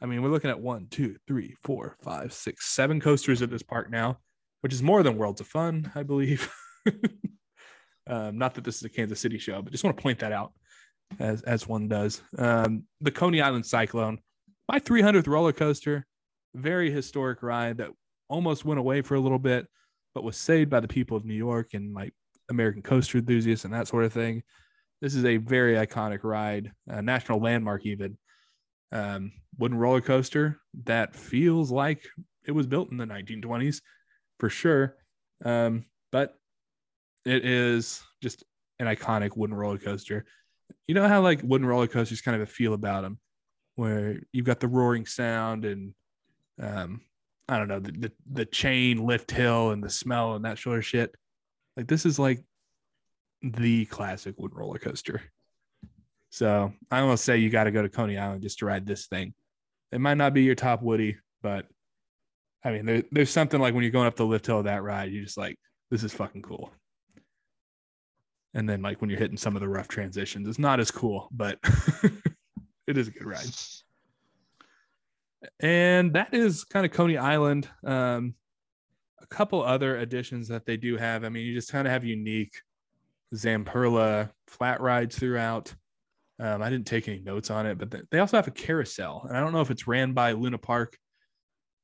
I mean, we're looking at one, two, three, four, five, six, seven coasters at this park now which is more than Worlds of Fun, I believe. um, not that this is a Kansas City show, but just want to point that out as as one does. Um, the Coney Island Cyclone, my 300th roller coaster, very historic ride that almost went away for a little bit, but was saved by the people of New York and like American coaster enthusiasts and that sort of thing. This is a very iconic ride, a national landmark even. Um, wooden roller coaster that feels like it was built in the 1920s for sure. Um, but it is just an iconic wooden roller coaster. You know how like wooden roller coasters kind of a feel about them, where you've got the roaring sound and um, I don't know the, the the chain lift hill and the smell and that sort of shit. Like this is like the classic wooden roller coaster. So I almost say you got to go to Coney Island just to ride this thing. It might not be your top Woody, but I mean, there, there's something like when you're going up the lift hill of that ride, you're just like, this is fucking cool. And then like when you're hitting some of the rough transitions, it's not as cool, but it is a good ride. And that is kind of Coney Island. Um, a couple other additions that they do have. I mean, you just kind of have unique Zamperla flat rides throughout. Um, I didn't take any notes on it, but they also have a carousel, and I don't know if it's ran by Luna Park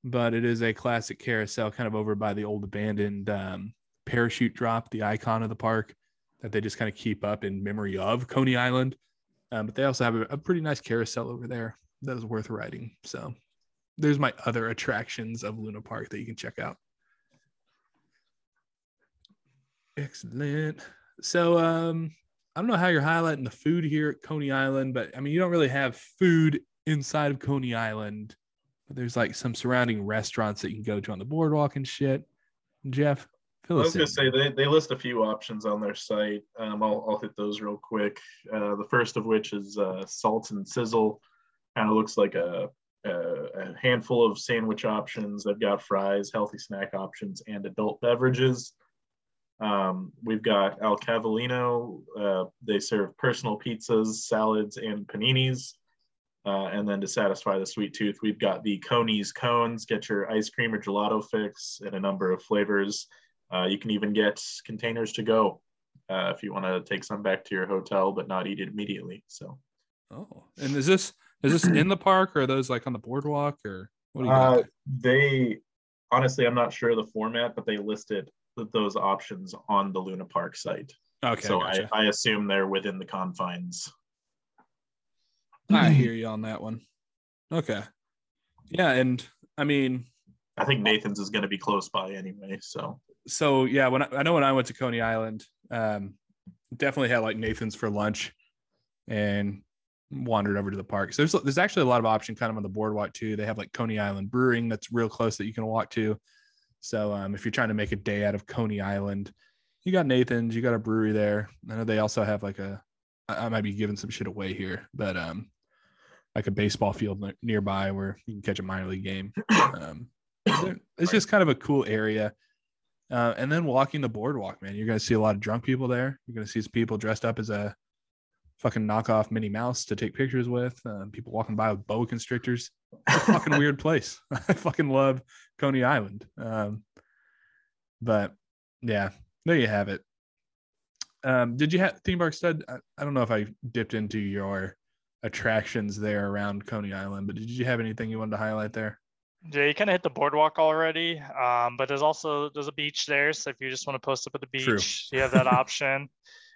but it is a classic carousel kind of over by the old abandoned um, parachute drop, the icon of the park that they just kind of keep up in memory of Coney Island. Um, but they also have a, a, pretty nice carousel over there that is worth riding. So there's my other attractions of Luna Park that you can check out. Excellent. So um, I don't know how you're highlighting the food here at Coney Island, but I mean, you don't really have food inside of Coney Island but there's like some surrounding restaurants that you can go to on the boardwalk and shit. Jeff, Phillips. I was going to say they, they list a few options on their site. Um, I'll, I'll hit those real quick. Uh, the first of which is uh, Salt and Sizzle. Kind of looks like a, a, handful of sandwich options. They've got fries, healthy snack options, and adult beverages. Um, we've got Al Cavallino. Uh, they serve personal pizzas, salads, and paninis. Uh, and then to satisfy the sweet tooth, we've got the Coney's cones. Get your ice cream or gelato fix in a number of flavors. Uh, you can even get containers to go uh, if you want to take some back to your hotel but not eat it immediately. So, Oh, and is this is this in the park or are those like on the boardwalk or what do you got? uh, there? they honestly, I'm not sure of the format, but they listed those options on the Luna Park site. Okay, so gotcha. I, I assume they're within the confines. I hear you on that one. Okay. Yeah, and I mean, I think Nathan's is going to be close by anyway. So so yeah, when I, I know when I went to Coney Island, um, definitely had like Nathan's for lunch, and wandered over to the park. So there's there's actually a lot of option kind of on the boardwalk too. They have like Coney Island Brewing that's real close that you can walk to. So um, if you're trying to make a day out of Coney Island, you got Nathan's, you got a brewery there. I know they also have like a I I might be giving some shit away here, but um, like a baseball field ne- nearby where you can catch a minor league game. Um, it's just kind of a cool area. Uh, and then walking the boardwalk, man, you're gonna see a lot of drunk people there. You're gonna see some people dressed up as a fucking knockoff Minnie Mouse to take pictures with. Um, people walking by with boa constrictors. It's a fucking weird place. I fucking love Coney Island. Um, but yeah, there you have it. Um, did you have theme park stud? I, I don't know if I dipped into your attractions there around Coney Island, but did you have anything you wanted to highlight there? Yeah, you kind of hit the boardwalk already, um, but there's also there's a beach there. So if you just want to post up at the beach, True. you have that option.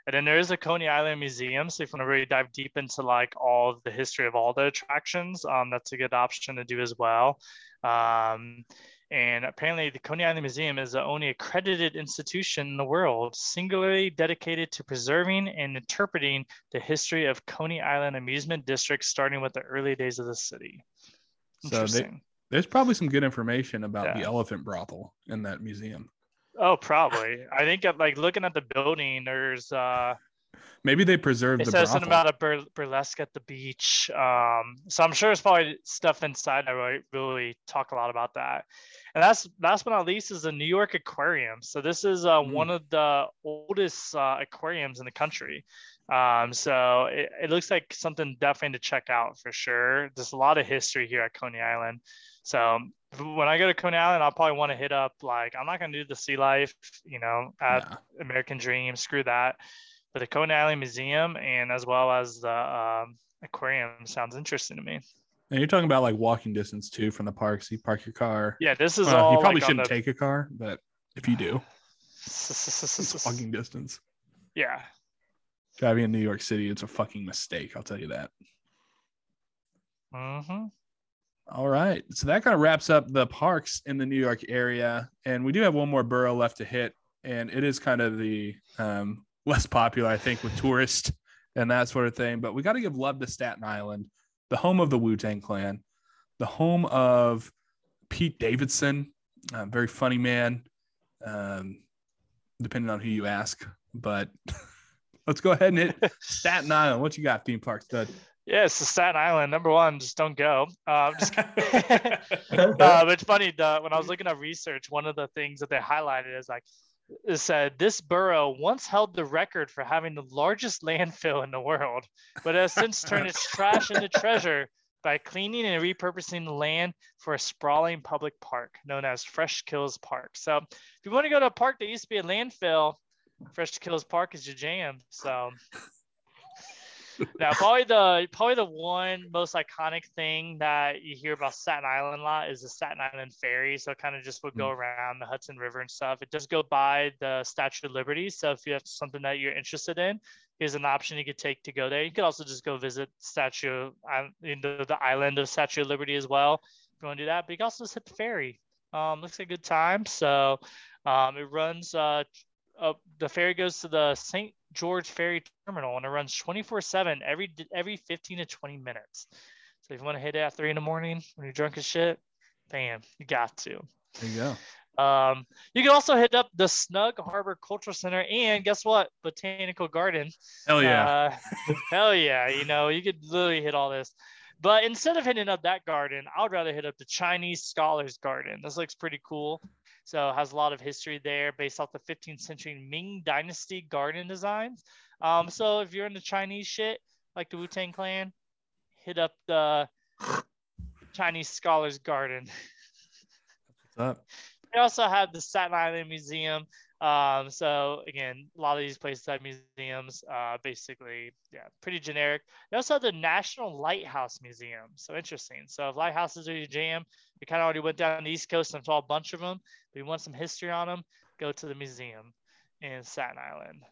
And then there is a Coney Island Museum. So if you want to really dive deep into like all of the history of all the attractions, um, that's a good option to do as well. Um, and apparently, the Coney Island Museum is the only accredited institution in the world singularly dedicated to preserving and interpreting the history of Coney Island amusement district, starting with the early days of the city. So they- There's probably some good information about the elephant brothel in that museum. Oh, probably. I think uh, like looking at the building, there's uh Maybe they preserved it the says brothel. something about a bur- burlesque at the beach. Um, so I'm sure it's probably stuff inside that really, really talk a lot about that. And that's last but not least is the New York Aquarium. So this is uh, Mm. one of the oldest uh, aquariums in the country. Um, so it, it looks like something definitely to check out for sure. There's a lot of history here at Coney Island. So when I go to Coney Island, I'll probably want to hit up like I'm not gonna do the sea life, you know, at Nah. American Dream. Screw that. But the Coney Island Museum and as well as the um, aquarium sounds interesting to me. And you're talking about like walking distance too from the park. So you park your car. Yeah, this is Well, all. you probably like, shouldn't the- take a car, but if you do, it's walking distance. yeah. Driving in New York City, it's a fucking mistake. I'll tell you that. hmm All right. So that kind of wraps up the parks in the New York area. And we do have one more borough left to hit. And it is kind of the um, less popular, I think, with tourists and that sort of thing. But we got to give love to Staten Island, the home of the Wu Tang Clan, the home of Pete Davidson, a very funny man, um, depending on who you ask. But let's go ahead and hit Staten Island. What you got, theme park stud? Yeah, it's the Staten Island. Number one, just don't go. Um, just uh, it's funny the, when I was looking at research, one of the things that they highlighted is like it said this borough once held the record for having the largest landfill in the world, but has since turned its trash into treasure by cleaning and repurposing the land for a sprawling public park known as Fresh Kills Park. So if you want to go to a park that used to be a landfill, Fresh Kills Park is your jam. So now probably the probably the one most iconic thing that you hear about Staten Island a lot is the Staten Island Ferry. So it kind of just would go around the Hudson River and stuff. It does go by the Statue of Liberty. So if you have something that you're interested in, here's an option you could take to go there. You could also just go visit Statue in the, the island of Statue of Liberty as well. If you want to do that, but you can also just hit the ferry. Um, looks like a good time. So um, it runs uh, up the ferry goes to the St. George Ferry Terminal and it runs 24 7 every every 15 to 20 minutes. So if you want to hit it at three in the morning when you're drunk as shit, bam, you got to. There you go. Um, you can also hit up the Snug Harbor Cultural Center and guess what? Botanical Garden. Hell yeah. Uh, hell yeah. You know, you could literally hit all this. But instead of hitting up that garden, I would rather hit up the Chinese Scholars Garden. This looks pretty cool. So it has a lot of history there based off the 15th century Ming Dynasty garden designs. Um, so if you're into Chinese shit, like the Wu Tang Clan, hit up the Chinese Scholars Garden. What's up? They also have the Staten Island Museum. Um, so again, a lot of these places have museums. Uh, basically, yeah, pretty generic. They also have the National Lighthouse Museum. So interesting. So if lighthouses are your jam, we kind of already went down the East Coast and saw a bunch of them. But you want some history on them, go to the museum in Staten Island.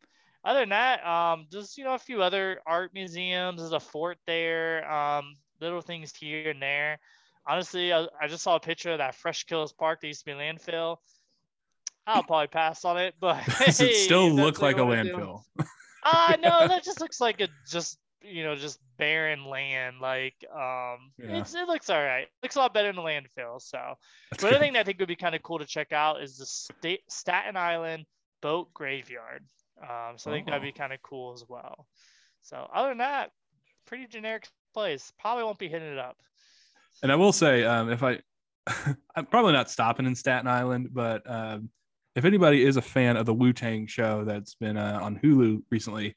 Other than that, um, just you know a few other art museums. There's a fort there. Um, little things here and there. Honestly, I, I just saw a picture of that Fresh Kills Park that used to be landfill. I'll probably pass on it, but Does it still look like a landfill? Ah, no, that just looks like a just you know just barren land. Like um, Yeah. it's, it looks all right. Looks a lot better than a landfill. So That's the other good. thing that I think would be kind of cool to check out is the Sta- Staten Island Boat Graveyard. Um, so I think that'd Oh. be kind of cool as well. So other than that, pretty generic place. Probably won't be hitting it up. And I will say, um, if I, I'm probably not stopping in Staten Island, but um, if anybody is a fan of the Wu Tang show that's been uh, on Hulu recently,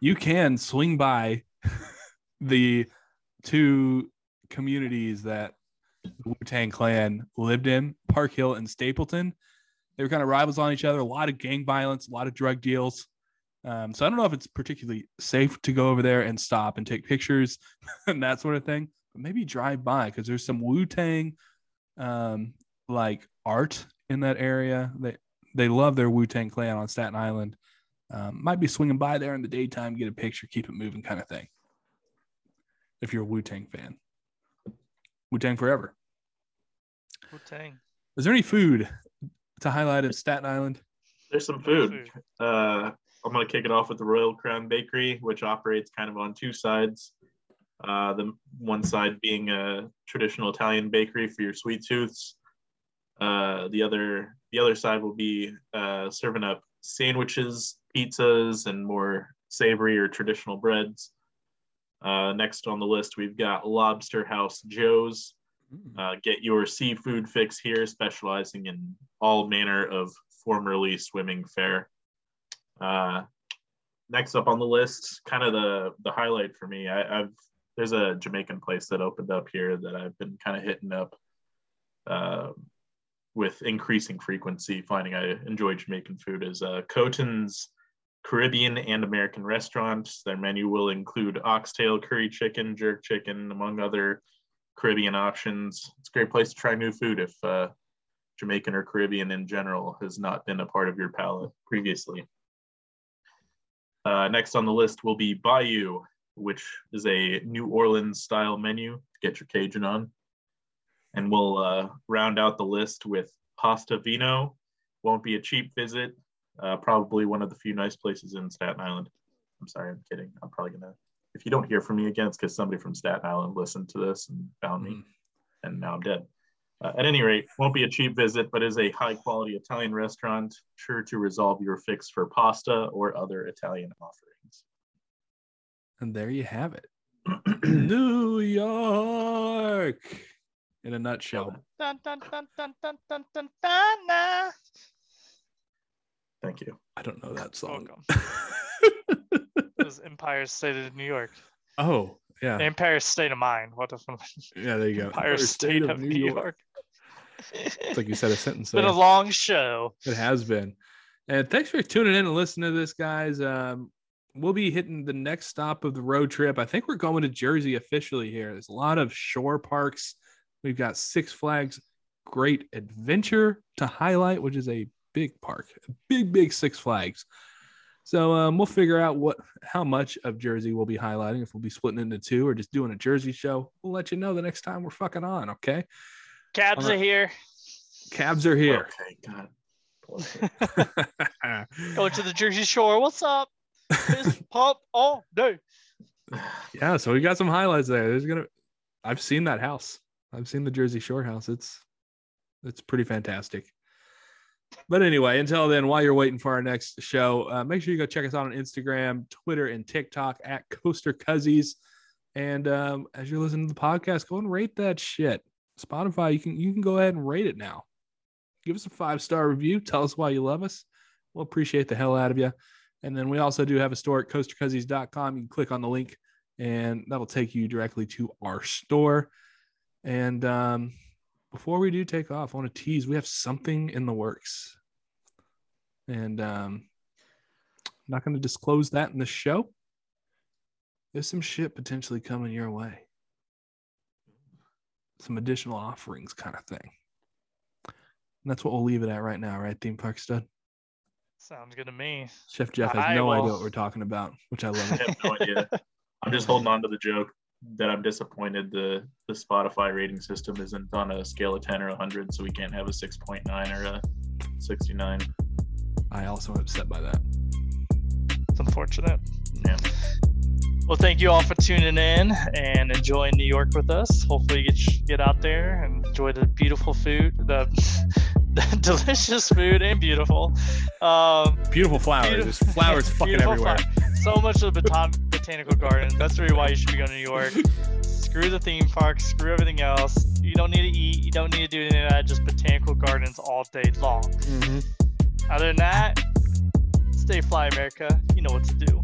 you can swing by the two communities that the Wu Tang Clan lived in, Park Hill and Stapleton. They were kind of rivals on each other. A lot of gang violence, a lot of drug deals. Um, so I don't know if it's particularly safe to go over there and stop and take pictures and that sort of thing. But maybe drive by because there's some Wu Tang um, like art in that area. They they love their Wu Tang Clan on Staten Island. Um, might be swinging by there in the daytime, get a picture, keep it moving, kind of thing. If you're a Wu Tang fan, Wu Tang forever. Wu-Tang. Is there any food to highlight at Staten Island? There's some food. Uh, I'm going to kick it off with the Royal Crown Bakery, which operates kind of on two sides. Uh, the one side being a traditional Italian bakery for your sweet tooths. Uh, the other the other side will be uh, serving up sandwiches, pizzas, and more savory or traditional breads. Uh, next on the list, we've got Lobster House Joe's. Uh, get your seafood fix here, specializing in all manner of formerly swimming fare. Uh, next up on the list, kind of the the highlight for me. I, I've there's a Jamaican place that opened up here that I've been kind of hitting up uh, with increasing frequency. Finding I enjoy Jamaican food is uh, Coton's Caribbean and American restaurant. Their menu will include oxtail, curry chicken, jerk chicken, among other Caribbean options. It's a great place to try new food if uh, Jamaican or Caribbean in general has not been a part of your palate previously. Uh, next on the list will be Bayou, which is a New Orleans style menu to get your Cajun on. And we'll uh, round out the list with Pasta Vino. Won't be a cheap visit. Uh, probably one of the few nice places in Staten Island. I'm sorry, I'm kidding. I'm probably gonna. If you don't hear from me again, it's because somebody from Staten Island listened to this and found me Mhm. and now I'm dead. Uh, at any rate, won't be a cheap visit, but is a high quality Italian restaurant, sure to resolve your fix for pasta or other Italian offerings. And there you have it. New York in a nutshell. Dun, dun, dun, dun, dun, dun, dun, dun, na. Thank you. I don't know that song. Welcome. It was Empire State of New York. oh, yeah. Empire State of Mind. What the fuck? Yeah, there you go. Empire State of New York. It's like you said a sentence It's been there. a long show. It has been. And thanks for tuning in and listening to this, guys. Um, we'll be hitting the next stop of the road trip. I think we're going to Jersey officially here. There's a lot of shore parks. We've got Six Flags Great Adventure to highlight, which is a big park, big, big Six Flags. So um, we'll figure out what how much of Jersey we'll be highlighting. If we'll be splitting into two or just doing a Jersey show, we'll let you know the next time we're fucking on. Okay, Cabs Alright. are here. cabs are here. Okay, God. bless it. Going to the Jersey Shore. What's up? Pump all day. yeah, so we got some highlights there. There's gonna I've seen that house. I've seen the Jersey Shore house. It's it's pretty fantastic. But anyway, until then, while you're waiting for our next show, uh, make sure you go check us out on Instagram, Twitter, and TikTok at Coaster Cuzzies. And um, as you're listening to the podcast, go and rate that shit. Spotify, you can you can go ahead and rate it now. Give us a five star review. Tell us why you love us. We'll appreciate the hell out of you. And then we also do have a store at coastercuzzies.com. You can click on the link and that'll take you directly to our store. And um, before we do take off, I want to tease we have something in the works. And um, I'm not going to disclose that in the show. There's some shit potentially coming your way. Some additional offerings, kind of thing. And that's what we'll leave it at right now, right, Theme Park Stud? Sounds good to me. Chef Jeff has I no will- idea what we're talking about, which I love. I have no idea. I'm just holding on to the joke that I'm disappointed the the Spotify rating system isn't on a scale of 10 or 100, so we can't have a 6.9 or a 69. I also am upset by that. It's unfortunate. Yeah. Well, thank you all for tuning in and enjoying New York with us. Hopefully, you get get out there and enjoy the beautiful food, the, the delicious food and beautiful. Um, Beautiful flowers. Beautiful- There's flowers fucking everywhere. flower- So much of the botan- botanical garden. That's the reason why you should be going to New York. Screw the theme park. Screw everything else. You don't need to eat. You don't need to do any of that. Just botanical gardens all day long. Mhm. Other than that, stay fly, America. You know what to do.